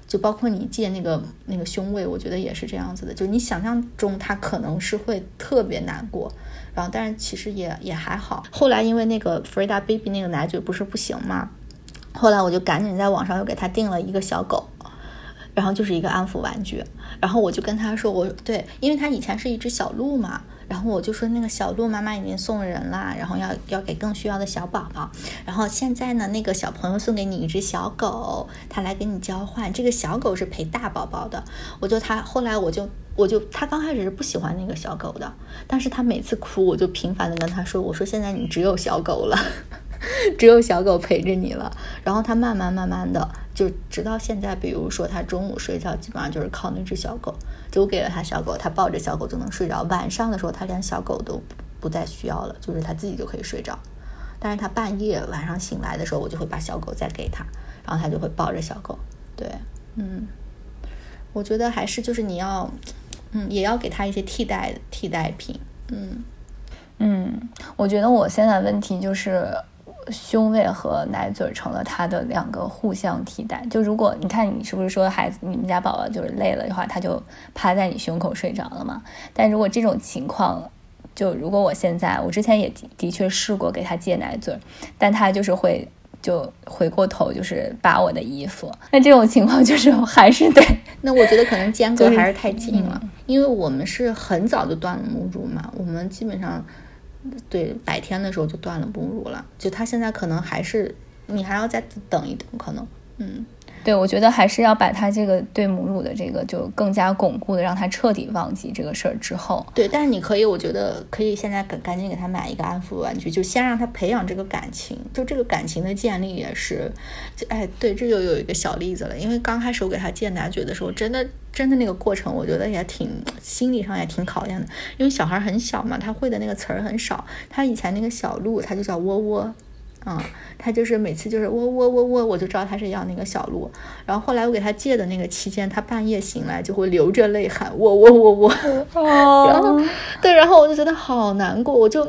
就包括你借那个那个胸位，我觉得也是这样子的。就你想象中他可能是会特别难过，然后但是其实也也还好。后来因为那个 Frida Baby 那个奶嘴不是不行嘛。后来我就赶紧在网上又给他订了一个小狗，然后就是一个安抚玩具。然后我就跟他说：“我对，因为他以前是一只小鹿嘛。然后我就说那个小鹿妈妈已经送人啦，然后要要给更需要的小宝宝。然后现在呢，那个小朋友送给你一只小狗，他来跟你交换。这个小狗是陪大宝宝的。我就他后来我就我就他刚开始是不喜欢那个小狗的，但是他每次哭，我就频繁的跟他说：我说现在你只有小狗了。”只有小狗陪着你了，然后他慢慢慢慢的就直到现在，比如说他中午睡觉基本上就是靠那只小狗，就给了他小狗，他抱着小狗就能睡着。晚上的时候他连小狗都不再需要了，就是他自己就可以睡着。但是他半夜晚上醒来的时候，我就会把小狗再给他，然后他就会抱着小狗。对，嗯，我觉得还是就是你要，嗯，也要给他一些替代替代品。嗯嗯，我觉得我现在问题就是胸位和奶嘴成了他的两个互相替代。就如果你看你是不是说孩子你们家宝宝就是累了的话，他就趴在你胸口睡着了嘛？但如果这种情况，就如果我现在我之前也的的确试过给他戒奶嘴，但他就是会就回过头就是扒我的衣服。那这种情况就是还是得，那我觉得可能间隔还是太近了，嗯因为我们是很早就断了母乳嘛，我们基本上对白天的时候就断了母乳了，就他现在可能还是你还要再等一等，可能嗯。对我觉得还是要把他这个对母乳的这个就更加巩固的，让他彻底忘记这个事儿之后，对，但是你可以，我觉得可以现在赶赶紧给他买一个安抚玩具，就先让他培养这个感情，就这个感情的建立也是，哎，对，这就有一个小例子了。因为刚开始我给他戒奶嘴的时候，真的真的那个过程，我觉得也挺心理上也挺考验的，因为小孩很小嘛，他会的那个词儿很少，他以前那个小鹿，他就叫窝窝。嗯，他就是每次就是喔喔喔喔，我就知道他是要那个小鹿。然后后来我给他借的那个期间，他半夜醒来就会流着泪喊喔喔喔喔。然后对，然后我就觉得好难过，我就，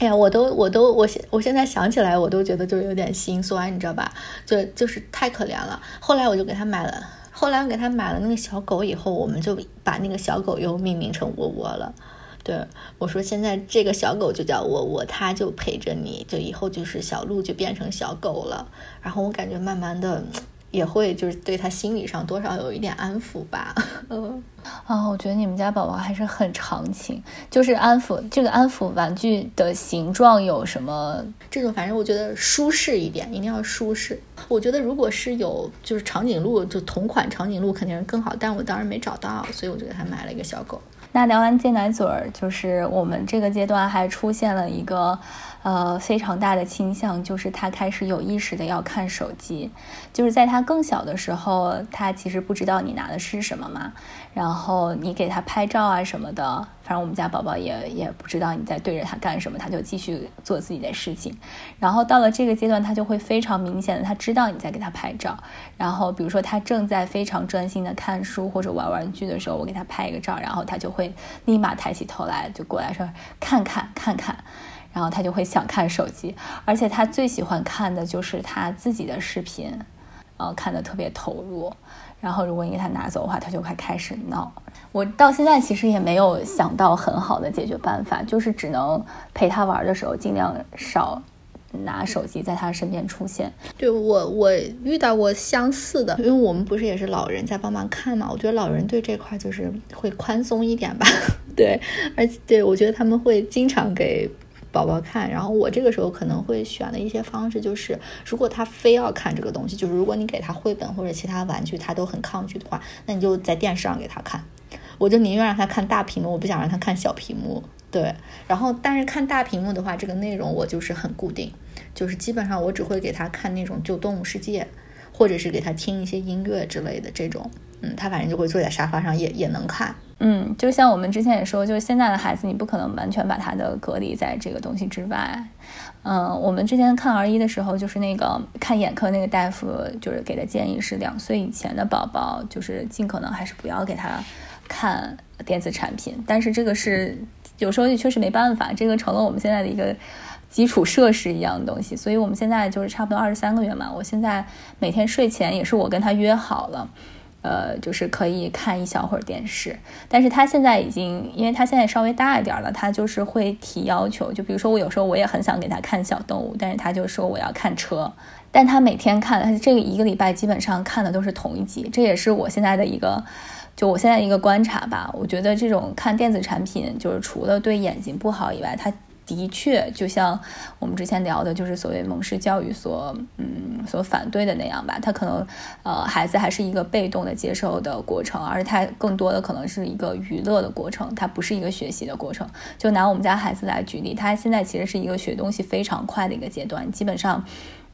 哎呀，我都我都我现我现在想起来，我都觉得就有点心酸，你知道吧？就就是太可怜了。后来我就给他买了，后来我给他买了那个小狗以后，我们就把那个小狗又命名成窝窝了。对我说，现在这个小狗就叫我，我，它就陪着你，就以后就是小鹿就变成小狗了。然后我感觉慢慢的也会就是对它心理上多少有一点安抚吧。嗯。啊，我觉得你们家宝宝还是很长情。就是安抚这个安抚玩具的形状有什么？这种反正我觉得舒适一点，一定要舒适。我觉得如果是有就是长颈鹿，就同款长颈鹿肯定是更好，但我当时没找到，所以我就给他买了一个小狗。那聊完戒奶嘴儿，就是我们这个阶段还出现了一个呃非常大的倾向，就是他开始有意识的要看手机。就是在他更小的时候，他其实不知道你拿的是什么嘛，然后你给他拍照啊什么的，反正我们家宝宝也也不知道你在对着他干什么，他就继续做自己的事情。然后到了这个阶段，他就会非常明显的，他知道你在给他拍照。然后比如说他正在非常专心的看书或者玩玩具的时候，我给他拍一个照，然后他就会立马抬起头来，就过来说看看看看。然后他就会想看手机，而且他最喜欢看的就是他自己的视频，呃，看的特别投入。然后如果你给他拿走的话，他就会开始闹。我到现在其实也没有想到很好的解决办法，就是只能陪他玩的时候尽量少拿手机在他身边出现。对我，我遇到过相似的，因为我们不是也是老人在帮忙看嘛，我觉得老人对这块就是会宽松一点吧。对，而且对我觉得他们会经常给。宝宝看，然后我这个时候可能会选的一些方式就是，如果他非要看这个东西，就是如果你给他绘本或者其他玩具，他都很抗拒的话，那你就在电视上给他看。我就宁愿让他看大屏幕，我不想让他看小屏幕。对，然后但是看大屏幕的话，这个内容我就是很固定，就是基本上我只会给他看那种就动物世界，或者是给他听一些音乐之类的这种。嗯，他反正就会坐在沙发上也也能看。嗯，就像我们之前也说，就是现在的孩子，你不可能完全把他的隔离在这个东西之外。嗯，我们之前看儿医的时候，就是那个看眼科那个大夫，就是给的建议是，两岁以前的宝宝，就是尽可能还是不要给他看电子产品。但是这个是有时候也确实没办法，这个成了我们现在的一个基础设施一样的东西。所以我们现在就是差不多二十三个月嘛，我现在每天睡前也是我跟他约好了。呃，就是可以看一小会儿电视，但是他现在已经，因为他现在稍微大一点儿了，他就是会提要求，就比如说我有时候我也很想给他看小动物，但是他就说我要看车，但他每天看，他这一个礼拜基本上看的都是同一集，这也是我现在的一个，就我现在一个观察吧，我觉得这种看电子产品，就是除了对眼睛不好以外，他。的确，就像我们之前聊的，就是所谓蒙氏教育所嗯所反对的那样吧，他可能呃孩子还是一个被动的接受的过程，而他更多的可能是一个娱乐的过程，它不是一个学习的过程。就拿我们家孩子来举例，他现在其实是一个学东西非常快的一个阶段，基本上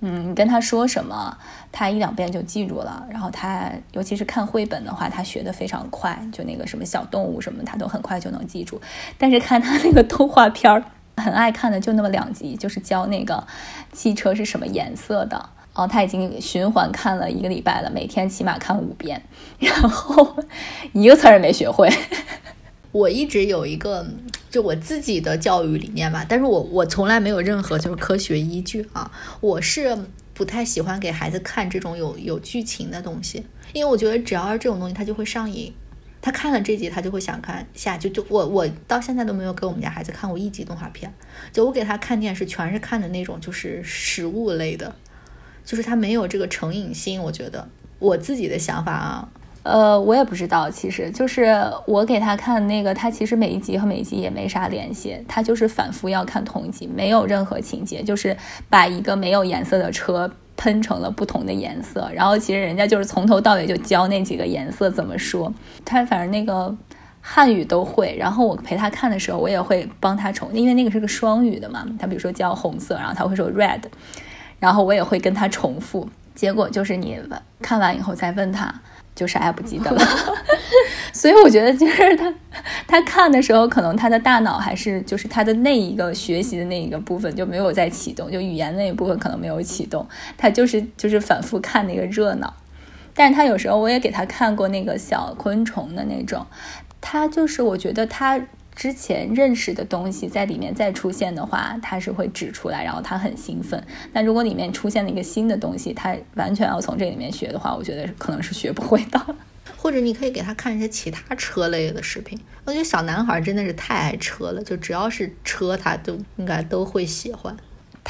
嗯跟他说什么，他一两遍就记住了。然后他尤其是看绘本的话，他学的非常快，就那个什么小动物什么，他都很快就能记住。但是看他那个动画片儿。很爱看的就那么两集，就是教那个汽车是什么颜色的哦。他已经循环看了一个礼拜了，每天起码看五遍，然后 一个词儿也没学会。我一直有一个就我自己的教育理念吧。但是我我从来没有任何就是科学依据啊。我是不太喜欢给孩子看这种有有剧情的东西，因为我觉得只要是这种东西，他就会上瘾。他看了这集，他就会想看下。就就我我到现在都没有给我们家孩子看过一集动画片。就我给他看电视，全是看的那种就是食物类的，就是他没有这个成瘾性。我觉得我自己的想法啊，呃，我也不知道，其实就是我给他看那个，他其实每一集和每一集也没啥联系，他就是反复要看同一集，没有任何情节，就是把一个没有颜色的车。喷成了不同的颜色，然后其实人家就是从头到尾就教那几个颜色怎么说，他反正那个汉语都会。然后我陪他看的时候，我也会帮他重，因为那个是个双语的嘛。他比如说教红色，然后他会说 red，然后我也会跟他重复。结果就是你看完以后再问他。就啥也不记得了，所以我觉得就是他，他看的时候，可能他的大脑还是就是他的那一个学习的那一个部分就没有在启动，就语言那一部分可能没有启动，他就是就是反复看那个热闹。但是他有时候我也给他看过那个小昆虫的那种，他就是我觉得他。之前认识的东西在里面再出现的话，他是会指出来，然后他很兴奋。但如果里面出现了一个新的东西，他完全要从这里面学的话，我觉得可能是学不会的。或者你可以给他看一些其他车类的视频。我觉得小男孩真的是太爱车了，就只要是车，他都应该都会喜欢。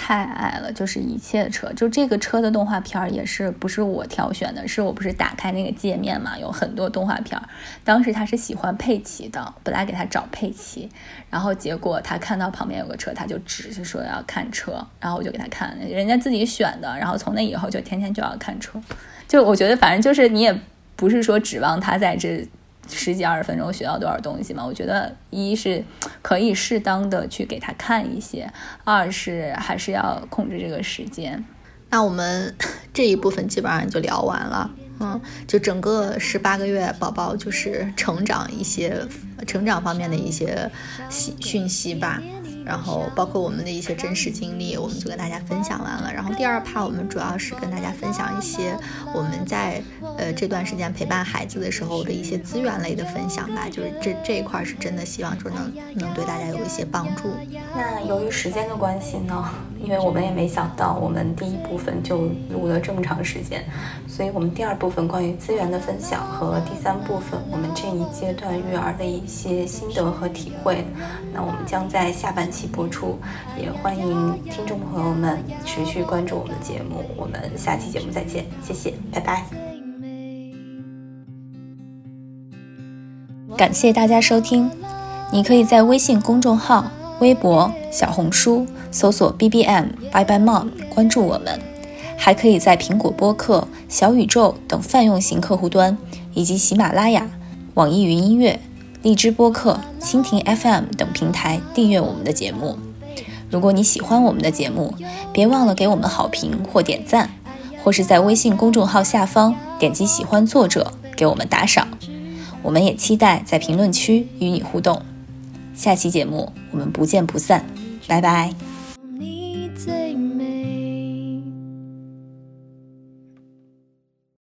太爱了，就是一切车，就这个车的动画片儿也是不是我挑选的，是我不是打开那个界面嘛，有很多动画片儿。当时他是喜欢佩奇的，本来给他找佩奇，然后结果他看到旁边有个车，他就只是说要看车，然后我就给他看，人家自己选的，然后从那以后就天天就要看车。就我觉得反正就是你也不是说指望他在这。十几二十分钟学到多少东西嘛？我觉得一是可以适当的去给他看一些，二是还是要控制这个时间。那我们 这一部分基本上就聊完了，嗯，就整个十八个月宝宝就是成长一些成长方面的一些讯息吧。然后包括我们的一些真实经历，我们就跟大家分享完了。然后第二趴我们主要是跟大家分享一些我们在呃这段时间陪伴孩子的时候的一些资源类的分享吧。就是这这一块是真的希望说能能对大家有一些帮助。那由于时间的关系呢，因为我们也没想到我们第一部分就录了这么长时间，所以我们第二部分关于资源的分享和第三部分我们这一阶段育儿的一些心得和体会，那我们将在下半期。起播出，也欢迎听众朋友们持续关注我们的节目。我们下期节目再见，谢谢，拜拜。感谢大家收听，你可以在微信公众号、微博、小红书搜索 B B M Bye Bye Mom 关注我们，还可以在苹果播客、小宇宙等泛用型客户端，以及喜马拉雅、网易云音乐。荔枝播客、蜻蜓 FM 等平台订阅我们的节目。如果你喜欢我们的节目，别忘了给我们好评或点赞，或是在微信公众号下方点击喜欢作者给我们打赏。我们也期待在评论区与你互动。下期节目我们不见不散，拜拜。